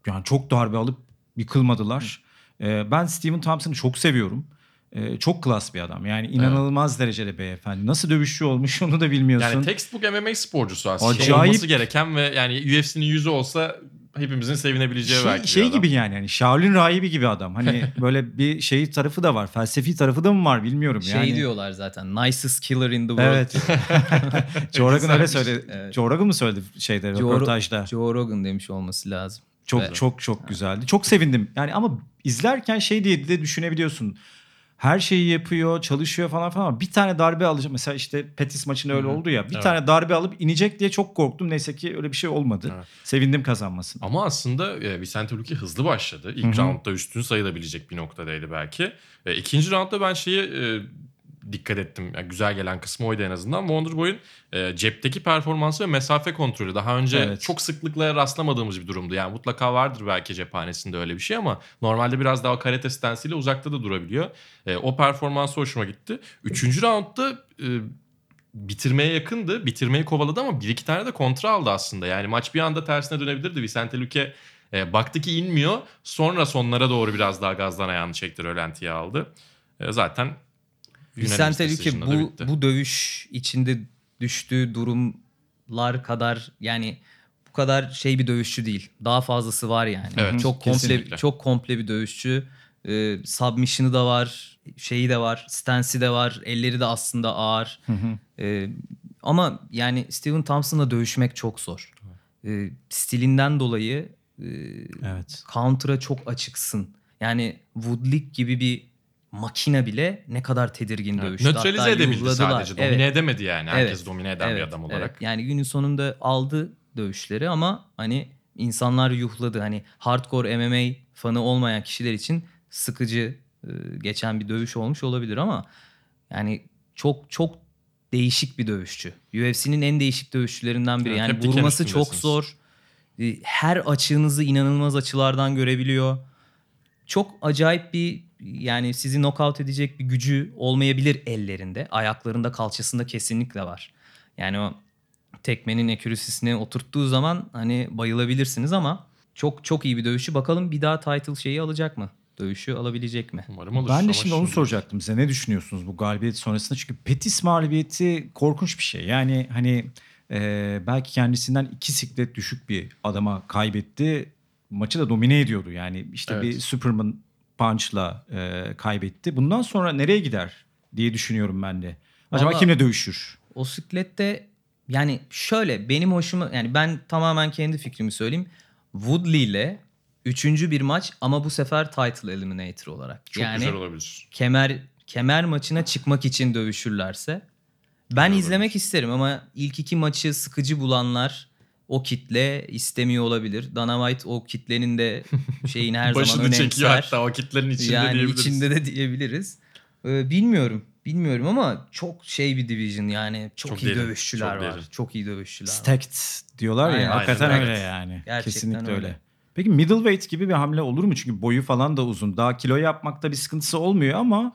yani çok darbe alıp yıkılmadılar. E, ben Steven Thompson'ı çok seviyorum. E, çok klas bir adam. Yani inanılmaz derecede beyefendi. Nasıl dövüşçü olmuş (laughs) onu da bilmiyorsun. Yani textbook MMA sporcusu aslında. Acayip. Olması gereken ve yani UFC'nin yüzü olsa hepimizin sevinebileceği şey, belki bir şey adam. gibi yani hani Shaolin rahibi gibi adam. Hani (laughs) böyle bir şey tarafı da var. Felsefi tarafı da mı var bilmiyorum Şey yani. diyorlar zaten. Nicest killer in the world. Evet. (laughs) Joe Rogan öyle söyledi. Evet. Joe Rogan mı söyledi şeyde Joe, röportajda? Joe Rogan demiş olması lazım. Çok Evet. çok çok güzeldi. Çok sevindim. Yani ama izlerken şey diye de düşünebiliyorsun. Her şeyi yapıyor, çalışıyor falan falan ama bir tane darbe alacak. Mesela işte Petis maçında öyle oldu ya. Bir Evet. tane darbe alıp inecek diye çok korktum. Neyse ki öyle bir şey olmadı. Evet. Sevindim kazanmasın. Ama aslında e, Vicente Luque hızlı başladı. İlk Hı hı. roundda üstün sayılabilecek bir noktadaydı belki. E, ikinci roundda ben şeyi e, dikkat ettim. Yani güzel gelen kısmı oydu en azından. Wonderboy'un e, cepteki performansı ve mesafe kontrolü. Daha önce Evet. çok sıklıkla rastlamadığımız bir durumdu. Yani mutlaka vardır belki cephanesinde öyle bir şey ama normalde biraz daha karate stansiyle uzakta da durabiliyor. E, o performansı hoşuma gitti. Üçüncü roundda e, bitirmeye yakındı. Bitirmeyi kovaladı ama bir iki tane de kontra aldı aslında. Yani maç bir anda tersine dönebilirdi. Vicente Luque e, baktı ki inmiyor. Sonra sonlara doğru biraz daha gazdan ayağını çekti. Rölantiye aldı. E, zaten Vicente Luque bu, bitti. bu dövüş içinde düştüğü durumlar kadar yani bu kadar şey bir dövüşçü değil. Daha fazlası var yani. Evet, çok komple kesinlikle. çok komple bir dövüşçü. Ee, submission'ı da var, şeyi de var, stance'i de var, elleri de aslında ağır. Ee, ama yani Steven Thompson'la dövüşmek çok zor. Ee, stilinden dolayı e, Evet. counter'a çok açıksın. Yani Woodlick gibi bir makine bile ne kadar tedirgin Evet, dövüştü. nötralize Hatta edebildi yuhladılar. sadece. Evet, Domine edemedi yani. Herkes Evet, domine eden bir evet, adam evet. olarak. Yani günün sonunda aldı dövüşleri ama hani insanlar yuhladı. Hani hardcore MMA fanı olmayan kişiler için sıkıcı e, geçen bir dövüş olmuş olabilir ama yani çok çok değişik bir dövüşçü. UFC'nin en değişik dövüşçülerinden biri. Evet, yani diken vurması çok zor. E, Her açığınızı inanılmaz açılardan görebiliyor. Çok acayip bir yani sizi knockout edecek bir gücü olmayabilir ellerinde. Ayaklarında, kalçasında kesinlikle var. Yani o tekmenin ekürüsisine oturttuğu zaman hani bayılabilirsiniz ama çok çok iyi bir dövüşü. Bakalım bir daha title şeyi alacak mı? Dövüşü alabilecek mi? Umarım alır. Ben de şimdi onu soracaktım size. Ne düşünüyorsunuz bu galibiyet sonrasında? Çünkü Petis mağlubiyeti korkunç bir şey. Yani hani e, belki kendisinden iki siklet düşük bir adama kaybetti. Maçı da domine ediyordu. Yani işte Evet. bir Superman punch'la e, kaybetti. Bundan sonra nereye gider diye düşünüyorum ben de. Acaba Vallahi- kimle dövüşür? O siklette yani şöyle benim hoşuma yani ben tamamen kendi fikrimi söyleyeyim. Woodley ile üçüncü bir maç ama bu sefer title eliminator olarak. Çok yani güzel olabilir. kemer kemer maçına çıkmak için dövüşürlerse ben Güzel izlemek isterim ama ilk iki maçı sıkıcı bulanlar o kitle istemiyor olabilir. Dana White o kitlenin de (laughs) şeyini her zaman Başını çekiyor önemser. hatta o kitlerin içinde yani diyebiliriz. içinde de diyebiliriz. Ee, bilmiyorum. Bilmiyorum ama çok şey bir division yani çok, Çok iyi derin, dövüşçüler çok var. derin. Çok iyi dövüşçüler var. Stacked diyorlar Aynen, ya. Hakikaten aynen. öyle yani. Gerçekten Kesinlikle öyle. öyle. Peki middleweight gibi bir hamle olur mu? Çünkü boyu falan da uzun. Daha kilo yapmakta bir sıkıntısı olmuyor ama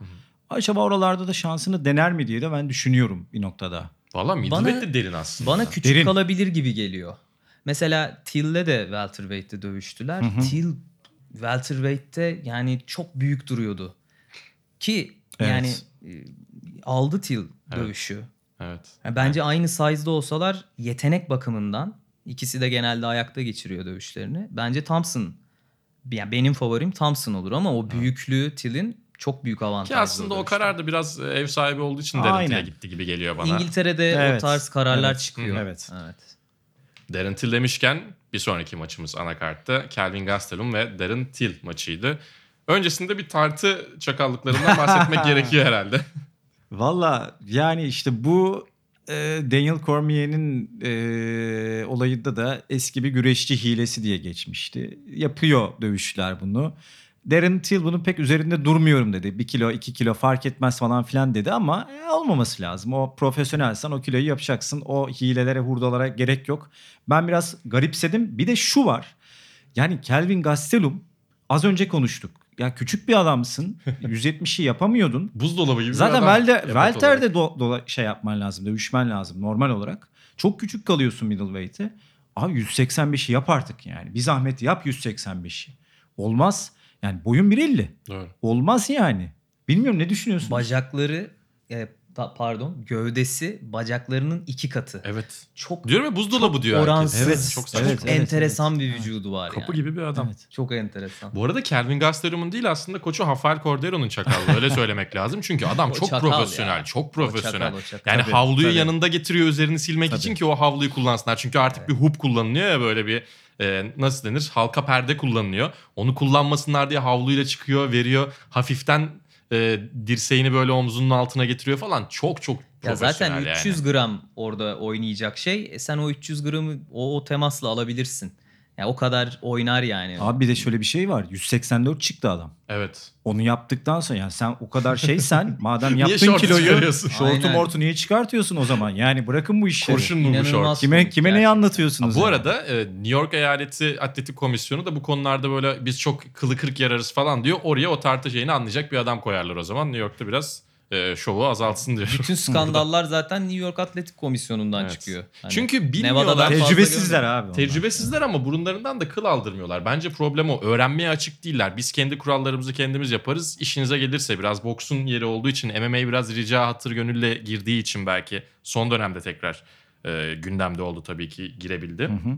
acaba oralarda da şansını dener mi diye de ben düşünüyorum bir noktada. Valla middleweight de derin aslında. Bana küçük Derin. kalabilir gibi geliyor. Mesela Till'le de welterweight'te dövüştüler. Till welterweight'te yani çok büyük duruyordu. Ki yani e, aldı Till Evet. dövüşü. Evet. Yani bence aynı size'da olsalar yetenek bakımından ikisi de genelde ayakta geçiriyor dövüşlerini. Bence Thompson yani benim favorim Thompson olur ama o büyüklüğü Till'in çok büyük avantajı. Ki aslında o karar da biraz e, ev sahibi olduğu için Aynen. gitti gibi geliyor bana. İngiltere'de o Evet, tarz kararlar evet, çıkıyor. evet. evet. Darren Till demişken bir sonraki maçımız anakartta Kelvin Gastelum ve Darren Till maçıydı. Öncesinde bir tartı çakallıklarından bahsetmek (laughs) gerekiyor herhalde. Valla yani işte bu e, Daniel Cormier'in e, olayında da eski bir güreşçi hilesi diye geçmişti. Yapıyor dövüşçüler bunu. Darren Till bunun pek üzerinde durmuyorum dedi. Bir kilo iki kilo fark etmez falan filan dedi ama e, olmaması lazım. O profesyonelsen o kiloyu yapacaksın. O hilelere hurdalara gerek yok. Ben biraz garipsedim. Bir de şu var. Yani Kelvin Gastelum az önce konuştuk. Ya küçük bir adamsın. (laughs) 170'i yapamıyordun. Buzdolabı gibi Zaten bir adam. Ebat Welter'de do, dola- şey yapman lazım, dövüşmen lazım normal olarak. Çok küçük kalıyorsun middleweight'e. Abi 185'i yap artık yani. Bir zahmet yap 185'i. Olmaz. Yani boyun 1.50. Doğru. Olmaz yani. Bilmiyorum ne düşünüyorsun? Bacakları e, pardon gövdesi bacaklarının iki katı. Evet. Çok Diyorum ya buzdolabı çok diyor herkes. oransız. Evet, çok çok saçma. evet, evet, enteresan bir vücudu var Kapı yani. gibi bir adam. Evet. Çok enteresan. Bu arada Kelvin Gastelum'un değil aslında koçu Rafael Cordero'nun çakallığı öyle söylemek lazım. Çünkü adam (laughs) O çok çakal profesyonel, ya. çok O profesyonel. çakal, o çakal. Yani Tabii, havluyu tabii. yanında getiriyor üzerini silmek Tabii. için ki o havluyu kullansınlar. Çünkü artık bir hoop kullanılıyor ya böyle bir e, nasıl denir halka perde kullanılıyor. Onu kullanmasınlar diye havluyla çıkıyor veriyor. Hafiften e, dirseğini böyle omzunun altına getiriyor falan. Çok çok Ya zaten yani. 300 gram orada oynayacak şey. E sen o 300 gramı o, o temasla alabilirsin. Ya o kadar oynar yani. Abi bir de şöyle bir şey var. 184 çıktı adam. Evet. Onu yaptıktan sonra yani sen o kadar şeysen (laughs) madem Niye yaptın şortu kiloyu şortu Aynen. mortu niye çıkartıyorsun o zaman? Yani bırakın bu işleri. Kurşun mu bu İnanılmaz şort? Kime komik kime neyi gerçekten. anlatıyorsunuz? Bu yani? arada e, New York Eyaleti Atletik Komisyonu da bu konularda böyle biz çok kılı kırk yararız falan diyor. Oraya o tartı şeyini anlayacak bir adam koyarlar o zaman. New York'ta biraz e, şovu azaltsın diyor. Bütün (laughs) skandallar zaten New York Atletik Komisyonu'ndan Evet. çıkıyor. Hani Çünkü bilmiyorlar. Fazla tecrübesizler abi. onlar. Tecrübesizler ama burunlarından da kıl aldırmıyorlar. Bence problem o. Öğrenmeye açık değiller. Biz kendi kurallarımızı kendimiz yaparız. İşinize gelirse biraz boksun yeri olduğu için MMA biraz rica hatır gönülle girdiği için belki son dönemde tekrar e, gündemde oldu tabii ki girebildi. Hı hı. Yani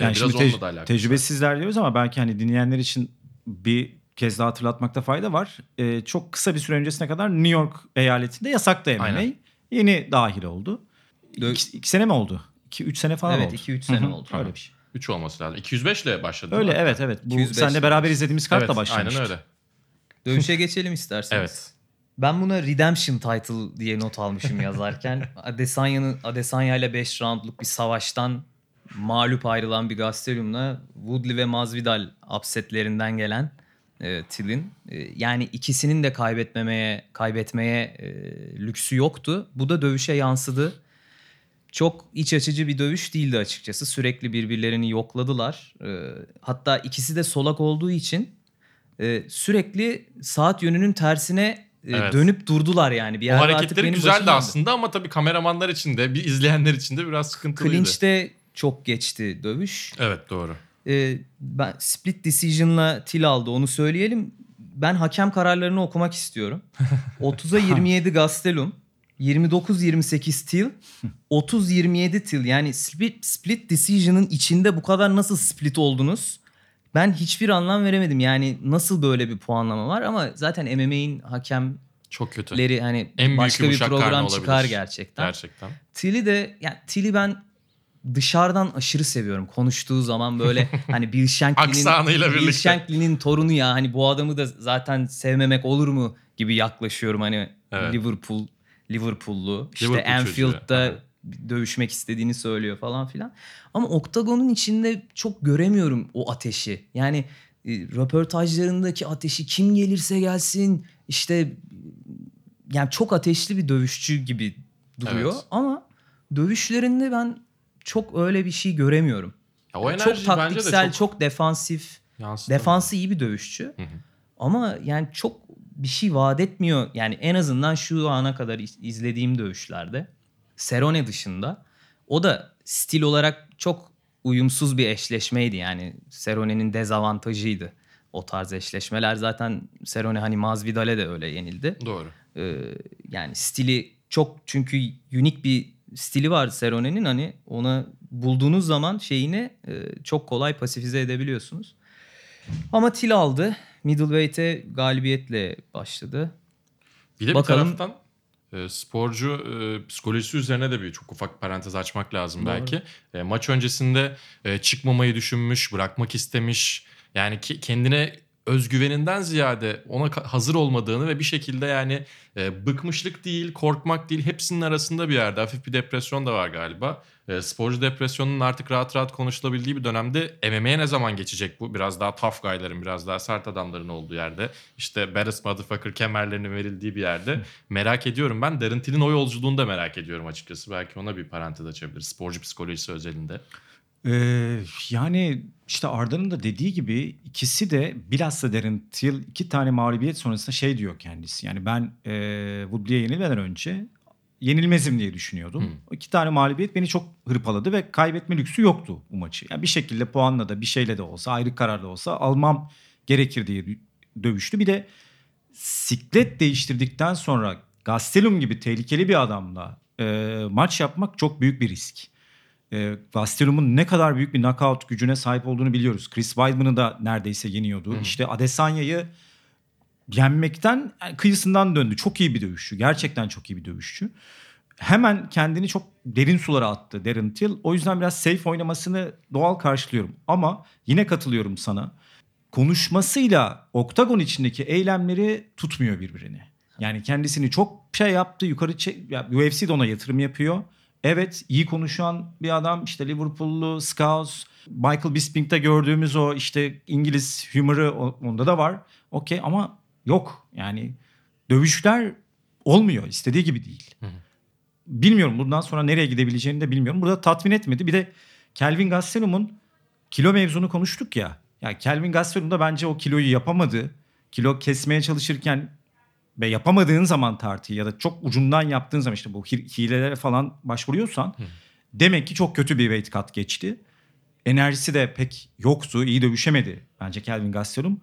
Yani biraz şimdi onunla tec- da alakalı. tecrübesizler diyoruz ama belki hani dinleyenler için bir kez daha hatırlatmakta fayda var. Ee, çok kısa bir süre öncesine kadar New York eyaletinde yasaktı MMA. Aynen. Yeni dahil oldu. Dö- İki, iki sene mi oldu? 2-3 sene falan Evet oldu. 2-3 sene oldu. Öyle bir şey. 3 olması lazım. 205 ile başladı. Öyle mi? evet evet. Bu 205 seninle beraber izlediğimiz kartla Evet, başlamıştı. aynen öyle. Dövüşe geçelim isterseniz. Evet. Ben buna Redemption Title diye not almışım yazarken. (laughs) Adesanya'nın Adesanya ile 5 roundluk bir savaştan mağlup ayrılan bir Gastelum'la Woodley ve Masvidal upsetlerinden gelen e, Till'in e, yani ikisinin de kaybetmemeye kaybetmeye e, lüksü yoktu. Bu da dövüşe yansıdı. Çok iç açıcı bir dövüş değildi açıkçası. Sürekli birbirlerini yokladılar. E, hatta ikisi de solak olduğu için e, sürekli saat yönünün tersine e, Evet. dönüp durdular yani. Bir O yerde artık hareketleri benim güzeldi aslında ama tabii kameramanlar için de bir izleyenler için de biraz sıkıntılıydı. Clinch'te çok geçti dövüş. Evet doğru. Ee, ben split decision'la Till aldı onu söyleyelim. Ben hakem kararlarını okumak istiyorum. (laughs) 30'a 27 Gastelum, 29-28 Till, 30-27 Till. Yani split, split decision'ın içinde bu kadar nasıl split oldunuz? Ben hiçbir anlam veremedim. Yani nasıl böyle bir puanlama var ama zaten MMA'in hakemleri Çok kötü. hani En başka bir program olabilir. çıkar gerçekten. Gerçekten. Tilly de yani Tilly ben dışarıdan aşırı seviyorum. Konuştuğu zaman böyle (laughs) hani Bill Shankly'nin Bill. Shankly'nin torunu ya hani bu adamı da zaten sevmemek olur mu gibi yaklaşıyorum hani Evet. Liverpool Liverpool'lu işte Liverpool Anfield'da çocuğu, dövüşmek istediğini söylüyor falan filan. Ama oktagonun içinde çok göremiyorum o ateşi. Yani e, röportajlarındaki ateşi kim gelirse gelsin işte yani çok ateşli bir dövüşçü gibi duruyor Evet. ama dövüşlerinde ben çok öyle bir şey göremiyorum. Ya o Yani çok taktiksel, çok, çok, defansif. Defansı iyi bir dövüşçü. Hı hı. Ama yani çok bir şey vaat etmiyor. Yani en azından şu ana kadar iz- izlediğim dövüşlerde Serone dışında o da stil olarak çok uyumsuz bir eşleşmeydi. Yani Serone'nin dezavantajıydı. O tarz eşleşmeler zaten Serone hani Masvidal'e de öyle yenildi. Doğru. Ee, yani stili çok çünkü unik bir stili var Serone'nin hani ona bulduğunuz zaman şeyini e, çok kolay pasifize edebiliyorsunuz. Ama Til aldı. Middleweight'e galibiyetle başladı. Bir de Bakalım- bir taraftan e, sporcu e, psikolojisi üzerine de bir çok ufak parantez açmak lazım Doğru. belki. E, maç öncesinde e, çıkmamayı düşünmüş, bırakmak istemiş. Yani ki, kendine özgüveninden ziyade ona hazır olmadığını ve bir şekilde yani e, bıkmışlık değil, korkmak değil hepsinin arasında bir yerde hafif bir depresyon da var galiba. E, sporcu depresyonunun artık rahat rahat konuşulabildiği bir dönemde MMA'ye ne zaman geçecek bu? Biraz daha tough guy'ların, biraz daha sert adamların olduğu yerde. İşte Baddest Motherfucker kemerlerinin verildiği bir yerde. merak ediyorum ben. Darren Till'in o yolculuğunu da merak ediyorum açıkçası. Belki ona bir parantez açabiliriz. Sporcu psikolojisi özelinde. Ee, yani işte Arda'nın da dediği gibi ikisi de bilhassa Darren Till iki tane mağlubiyet sonrasında şey diyor kendisi. Yani ben e, Woodley'e yenilmeden önce yenilmezim diye düşünüyordum. Hmm. İki tane mağlubiyet beni çok hırpaladı ve kaybetme lüksü yoktu bu maçı. Yani bir şekilde puanla da bir şeyle de olsa ayrı kararla olsa almam gerekir diye dö- dövüştü. Bir de siklet değiştirdikten sonra Gastelum gibi tehlikeli bir adamla e, maç yapmak çok büyük bir risk. E, Gastelum'un ne kadar büyük bir knockout gücüne sahip olduğunu biliyoruz. Chris Weidman'ı da neredeyse yeniyordu. İşte Adesanya'yı yenmekten yani kıyısından döndü. Çok iyi bir dövüşçü. Gerçekten çok iyi bir dövüşçü. Hemen kendini çok derin sulara attı Darren Till. O yüzden biraz safe oynamasını doğal karşılıyorum. Ama yine katılıyorum sana. Konuşmasıyla oktagon içindeki eylemleri tutmuyor birbirini. Yani kendisini çok şey yaptı. Yukarı çe- ya UFC de ona yatırım yapıyor. Evet iyi konuşan bir adam işte Liverpool'lu Scouse, Michael Bisping'de gördüğümüz o işte İngiliz humor'ı onda da var. Okey ama yok yani dövüşler olmuyor istediği gibi değil. Bilmiyorum bundan sonra nereye gidebileceğini de bilmiyorum. Burada tatmin etmedi. Bir de Kelvin Gastelum'un kilo mevzunu konuştuk ya. Ya Kelvin Gastelum da bence o kiloyu yapamadı. Kilo kesmeye çalışırken ve yapamadığın zaman tartıyı ya da çok ucundan yaptığın zaman işte bu hi- hilelere falan başvuruyorsan demek ki çok kötü bir weight cut geçti. Enerjisi de pek yoktu. iyi dövüşemedi bence Kelvin Gastelum.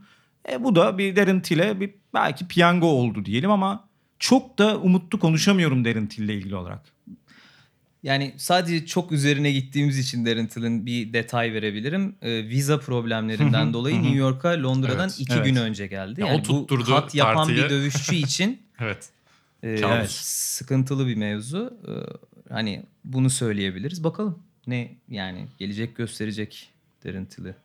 E, bu da bir Darren Till'e bir belki piyango oldu diyelim ama çok da umutlu konuşamıyorum Darren Till'le ilgili olarak. Yani sadece çok üzerine gittiğimiz için Darren Till'in bir detay verebilirim. Ee, viza problemlerinden dolayı New York'a Londra'dan Evet, iki evet. gün önce geldi. Ya o Yani bu tutturdu kat yapan tartıyı. bir dövüşçü için (laughs) Evet. e, Kabus. evet, sıkıntılı bir mevzu. Ee, hani bunu söyleyebiliriz. Bakalım ne yani gelecek gösterecek Darren Till'i.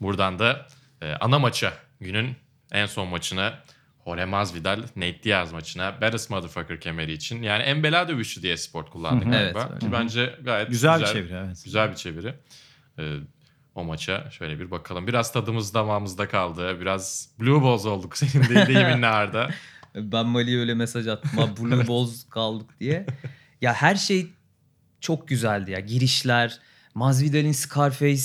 Buradan da e, ana maça günün en son maçına Jorge Masvidal, Nate Diaz maçına Baddest Motherfucker kemeri için. Yani en bela dövüşçü diye sport kullandı galiba. Evet. Ki bence gayet Güzel bir çeviri, evet. Güzel bir çeviri. E, o maça şöyle bir bakalım. Biraz tadımız damağımızda kaldı. Biraz blue balls olduk (laughs) senin de deyiminle Arda. Ben Mali'ye öyle mesaj attım. Blue Balls kaldık diye. Ya her şey çok güzeldi ya. Girişler, Masvidal'in Scarface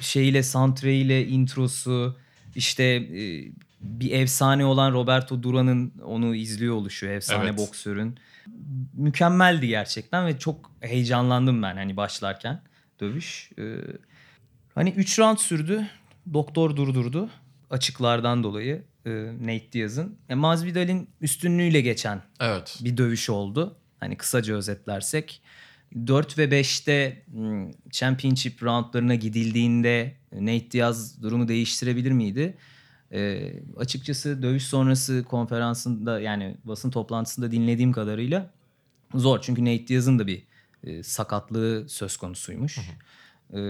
şeyiyle, soundtrack'iyle, introsu, işte e, bir efsane olan Roberto Duran'ın onu izliyor oluşu, efsane Evet. boksörün. Mükemmeldi gerçekten ve çok heyecanlandım ben hani başlarken dövüş. Ee, hani 3 round sürdü. Doktor durdurdu açıklardan dolayı e, Nate Diaz'ın. E, Masvidal'in üstünlüğüyle geçen Evet. bir dövüş oldu. Hani kısaca özetlersek. 4 ve 5'te hmm, championship roundlarına gidildiğinde Nate Diaz durumu değiştirebilir miydi? E, açıkçası dövüş sonrası konferansında yani basın toplantısında dinlediğim kadarıyla zor. Çünkü Nate Diaz'ın da bir e, sakatlığı söz konusuymuş. E,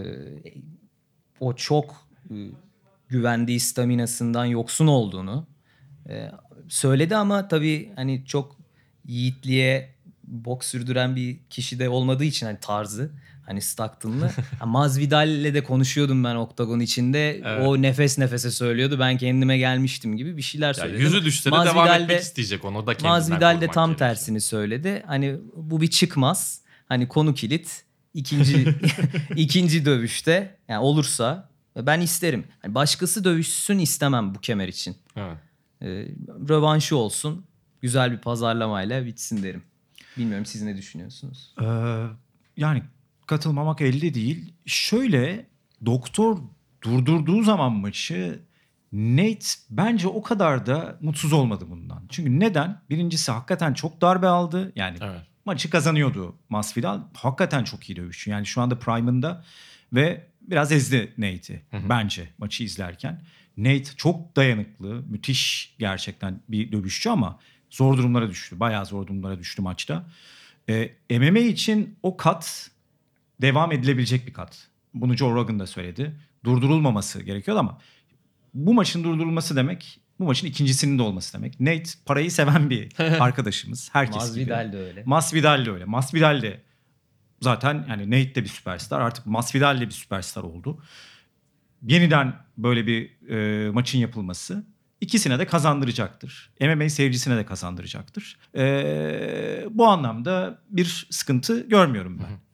o çok e, güvendiği staminasından yoksun olduğunu e, söyledi ama tabii hani çok yiğitliğe boks sürdüren bir kişi de olmadığı için hani tarzı hani Stockton'lı. Masvidal'le de konuşuyordum ben oktagon içinde. Evet. O nefes nefese söylüyordu. Ben kendime gelmiştim gibi bir şeyler Ya söyledi. yüzü düşse de devam Masvidal etmek de- isteyecek. Onu da kendinden Masvidal de tam gerekiyor. tersini söyledi. Hani bu bir çıkmaz. Hani konu kilit. İkinci (laughs) ikinci dövüşte yani olursa ben isterim. Hani başkası dövüşsün istemem bu kemer için. Evet. Ee, rövanşı olsun. Güzel bir pazarlamayla bitsin derim. Bilmiyorum siz ne düşünüyorsunuz? Ee, yani katılmamak elde değil. Şöyle doktor durdurduğu zaman maçı Nate bence o kadar da mutsuz olmadı bundan. Çünkü neden? Birincisi hakikaten çok darbe aldı. Yani Evet. maçı kazanıyordu Masvidal. Hakikaten çok iyi dövüşçü. Yani şu anda prime'ında ve biraz ezdi Nate'i bence maçı izlerken. Nate çok dayanıklı, müthiş gerçekten bir dövüşçü ama zor durumlara düştü. Bayağı zor durumlara düştü maçta. Ee, MMA için o kat devam edilebilecek bir kat. Bunu Joe Rogan da söyledi. Durdurulmaması gerekiyor ama bu maçın durdurulması demek bu maçın ikincisinin de olması demek. Nate parayı seven bir (laughs) arkadaşımız. Herkes gibi. Masvidal de öyle. Masvidal de öyle. Masvidal de zaten yani Nate de bir süperstar. Artık Masvidal de bir süperstar oldu. Yeniden böyle bir e, maçın yapılması ikisine de kazandıracaktır. MMA seyircisine de kazandıracaktır. E, bu anlamda bir sıkıntı görmüyorum ben.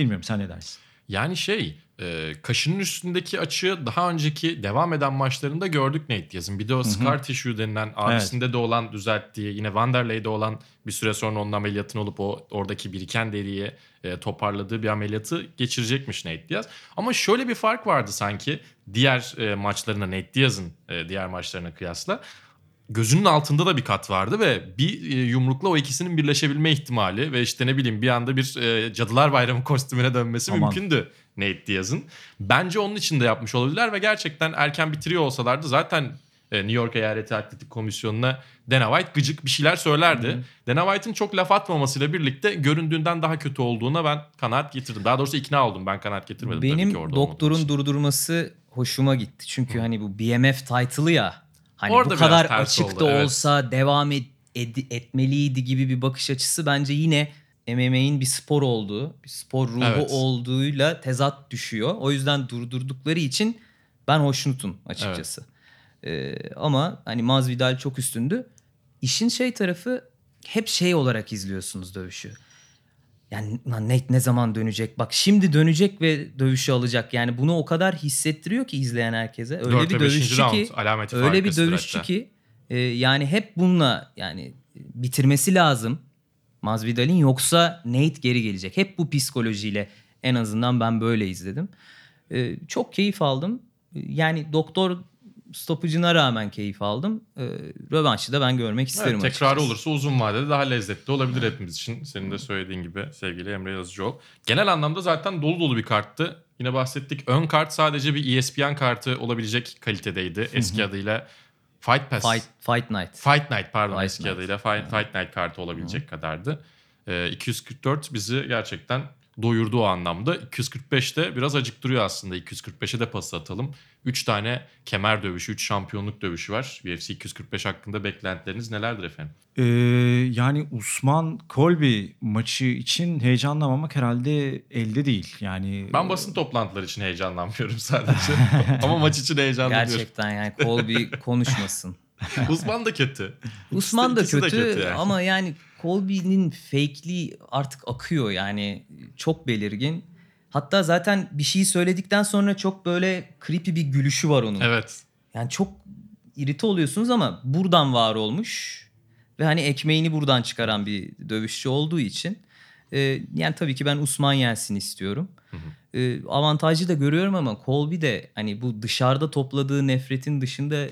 Bilmiyorum sen ne dersin? Yani şey e, kaşının üstündeki açığı daha önceki devam eden maçlarında gördük Nate Diaz'ın. Bir de o scar tissue denilen abisinde de olan düzelttiği yine Wanderley'de olan bir süre sonra onun ameliyatını olup o oradaki biriken deriyi e, toparladığı bir ameliyatı geçirecekmiş Nate Diaz. Ama şöyle bir fark vardı sanki diğer e, maçlarına Nate Diaz'ın e, diğer maçlarına kıyasla. Gözünün altında da bir kat vardı ve bir e, yumrukla o ikisinin birleşebilme ihtimali ve işte ne bileyim bir anda bir e, Cadılar Bayramı (laughs) kostümüne dönmesi Aman. mümkündü Nate Diaz'ın. Bence onun için de yapmış olabilirler ve gerçekten erken bitiriyor olsalardı zaten e, New York Eyaleti Atletik Komisyonu'na Dana White gıcık bir şeyler söylerdi. Dana White'ın çok laf atmamasıyla birlikte göründüğünden daha kötü olduğuna ben kanaat getirdim. Daha doğrusu ikna oldum. Ben kanaat getirmedim tabii Benim ki orada doktorun durdurması hoşuma gitti. Çünkü hani bu BMF title'ı ya. Hani Orada bu kadar açıkta oldu, evet. olsa devam et- ed- etmeliydi gibi bir bakış açısı bence yine MMA'in bir spor olduğu, bir spor ruhu Evet. olduğuyla tezat düşüyor. O yüzden durdurdukları için ben hoşnutum açıkçası. Ee, ama hani Masvidal çok üstündü. İşin şey tarafı hep şey olarak izliyorsunuz dövüşü. Yani lan Nate ne zaman dönecek? Bak şimdi dönecek ve dövüşü alacak. Yani bunu o kadar hissettiriyor ki izleyen herkese. Öyle Dört bir dövüşçü round, ki alameti öyle bir dövüşçü hatta. ki e, yani hep bununla yani bitirmesi lazım. Masvidal'in yoksa Nate geri gelecek. Hep bu psikolojiyle en azından ben böyle izledim. E, çok keyif aldım. Yani doktor stoppajına rağmen keyif aldım. E, rövanşı da ben görmek isterim Evet, tekrarı açıkçası. olursa uzun vadede daha lezzetli olabilir hepimiz için. Senin de söylediğin gibi sevgili Emre Yazıcıoğlu. Genel anlamda zaten dolu dolu bir karttı. Yine bahsettik. Ön kart sadece bir E ESPN kartı olabilecek kalitedeydi. Eski adıyla Fight Pass. Fight, Fight Night. Fight Night pardon Fight eski Night. adıyla Fight, Fight Night kartı olabilecek kadardı. Ee, 244 bizi gerçekten doyurdu o anlamda. 245'te biraz acıktırıyor aslında. 245'e de pas atalım. 3 tane kemer dövüşü, 3 şampiyonluk dövüşü var. UFC 245 hakkında beklentileriniz nelerdir efendim? Ee, yani Usman Kolby maçı için heyecanlamamak herhalde elde değil. Yani Ben basın toplantıları için heyecanlanmıyorum sadece. (laughs) Ama maç için heyecanlanıyorum. Gerçekten yani Colby konuşmasın. (laughs) Uzman da kötü. Usman da de kötü, yani. ama yani Colby'nin fake'liği artık akıyor yani çok belirgin. Hatta zaten bir şey söyledikten sonra çok böyle creepy bir gülüşü var onun. Evet. Yani çok irite oluyorsunuz ama buradan var olmuş ve hani ekmeğini buradan çıkaran bir dövüşçü olduğu için e, yani tabii ki ben Usman yensin istiyorum. E, avantajı da görüyorum ama Colby de hani bu dışarıda topladığı nefretin dışında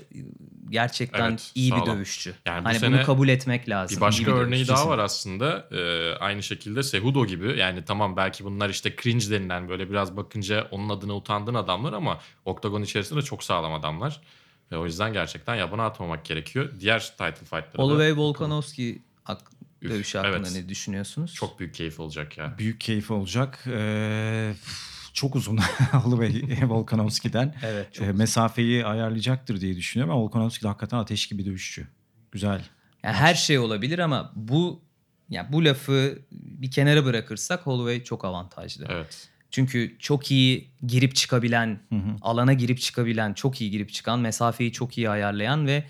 gerçekten Evet, iyi bir sağlam. dövüşçü. Yani bu hani sene bunu kabul etmek lazım. Bir başka İyi örneği dövüşçü. daha var aslında. Ee, aynı şekilde Sehudo gibi. Yani tamam belki bunlar işte cringe denilen böyle biraz bakınca onun adına utandığın adamlar ama oktagon içerisinde çok sağlam adamlar. Ve o yüzden gerçekten yabana atmamak gerekiyor. Diğer title fight'lara Holloway Volkanovski dövüşü hakkında evet. ne düşünüyorsunuz? çok büyük keyif olacak ya. büyük keyif olacak. Ee, çok uzun (laughs) Holloway Volkanovski'den. Evet, çok Ee, mesafeyi ayarlayacaktır diye düşünüyorum ama Volkanovski de hakikaten ateş gibi dövüşçü. Güzel. Yani her şey olabilir ama bu ya bu lafı bir kenara bırakırsak Holloway çok avantajlı. Evet. Çünkü çok iyi girip çıkabilen, alana girip çıkabilen, çok iyi girip çıkan, mesafeyi çok iyi ayarlayan ve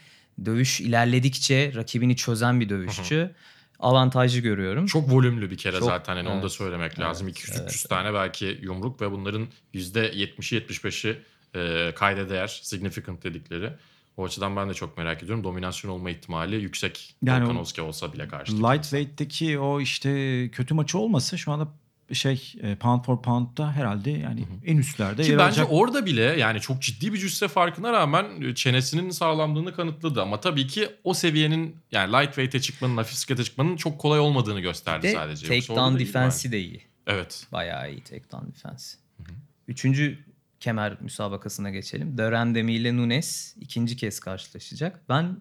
dövüş ilerledikçe rakibini çözen bir dövüşçü. Avantajlı görüyorum. Çok volümlü bir kere Çok, zaten hani onu da evet. söylemek lazım. Evet, 200-300 tane belki yumruk ve bunların %70'i 75'i e, kayda değer significant dedikleri. O açıdan ben de çok merak ediyorum. Dominasyon olma ihtimali yüksek. Yani Volkanovski olsa bile karşı. Lightweight'teki o işte kötü maçı olmasa şu anda şey e, pound for pound'da herhalde yani en üstlerde Ki yer bence alacak. orada bile yani çok ciddi bir cüsse farkına rağmen e, çenesinin sağlamlığını kanıtladı. Ama tabii ki o seviyenin yani lightweight'e çıkmanın, hafif sikate çıkmanın çok kolay olmadığını gösterdi de sadece. Da iyi defense'i de iyi. Evet. Bayağı iyi takedown defense. Üçüncü kemer müsabakasına geçelim. Dörendemi ile Nunes ikinci kez karşılaşacak. Ben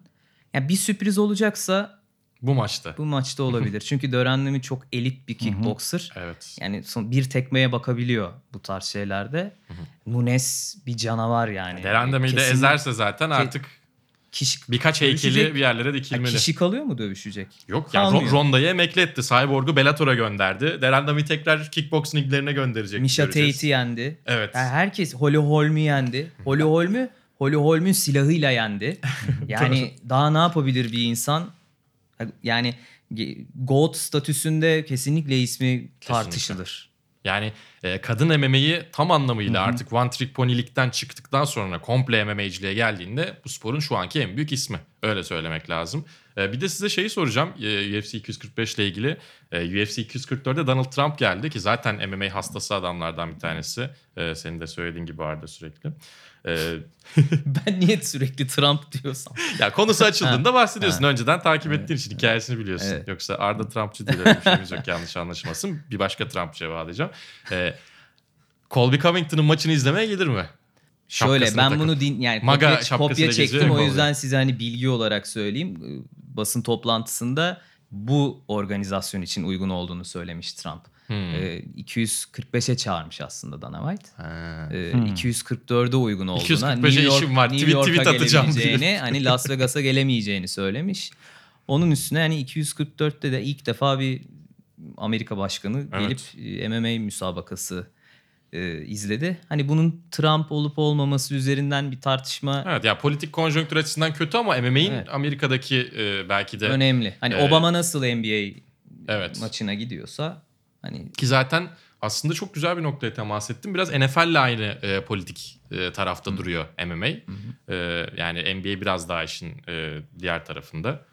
yani bir sürpriz olacaksa Bu maçta. bu maçta olabilir. Çünkü (laughs) Dörendemi çok elit bir kickboxer. Evet. Yani son bir tekmeye bakabiliyor bu tarz şeylerde. Nunes bir canavar yani. Derendemeyi de ezerse zaten artık kişi, birkaç heykeli Dövüşecek. bir yerlere Ya dikilmeli. kişi kalıyor mu dövüşecek? Yok yani Kalmıyor. Ro- Ronda'yı emekli etti. Cyborg'u Bellator'a gönderdi. Derendami'yi tekrar kickbox liglerine gönderecek. Misha. Tate'i yendi. Evet. Yani herkes Holly Holm'u yendi. Holly Holm'u Holly Holm'un silahıyla yendi. (laughs) Yani daha ne yapabilir bir insan? Yani GOAT statüsünde kesinlikle ismi tartışılır. Yani e, kadın MMA'yi tam anlamıyla artık One Trick Pony'likten çıktıktan sonra komple MMA'ciliğe geldiğinde bu sporun şu anki en büyük ismi. Öyle söylemek lazım. Ee, bir de size şeyi soracağım e, UFC 245 ile ilgili. E, UFC 244'te Donald Trump geldi ki zaten MMA hastası adamlardan bir tanesi. E, senin de söylediğin gibi Arda sürekli. (laughs) Ben niye sürekli Trump diyorsam. ya konusu açıldığında bahsediyorsun. Önceden takip ettiğin için hikayesini biliyorsun. Evet. Yoksa Arda Trumpçı değil öyle bir şeyimiz yok yanlış anlaşılmasın. Bir başka Trumpçıya bağlayacağım. Colby Covington'ın maçını izlemeye gelir mi? Şöyle ben takıp. bunu din yani Maga kopya, kopya çektim o yüzden size hani bilgi olarak söyleyeyim. Ee, Basın toplantısında bu organizasyon için uygun olduğunu söylemiş Trump. Hmm. Ee, 245'e çağırmış aslında Dana White. Ha. Ee, 244'e uygun olduğuna. 245'e işim var, New tweet- York'a tweet atacağım diye. gelemeyeceğini, hani Las Vegas'a gelemeyeceğini söylemiş. Onun üstüne hani 244'te de ilk defa bir Amerika başkanı Evet. gelip e, MMA müsabakası e, izledi. Hani bunun Trump olup olmaması üzerinden bir tartışma Evet ya politik konjonktür açısından kötü ama MMA'in Evet. Amerika'daki e, belki de önemli. Hani Evet. Obama nasıl NBA evet maçına gidiyorsa hani ki zaten aslında çok güzel bir noktaya temas ettim. Biraz NFL'le aynı e, politik e, tarafta duruyor MMA. E, yani NBA biraz daha işin e, diğer tarafında.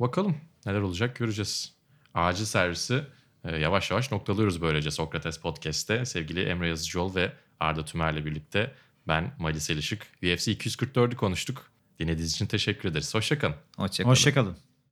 Bakalım neler olacak göreceğiz. Acil servisi e, yavaş yavaş noktalıyoruz böylece Sokrates Podcast'te. Sevgili Emre Yazıcıoğlu ve Arda Tümer'le birlikte ben Malis Elişik UFC 244'ü konuştuk. Dinlediğiniz için teşekkür ederiz. Hoşçakalın. hoşçakalın. Hoşçakalın.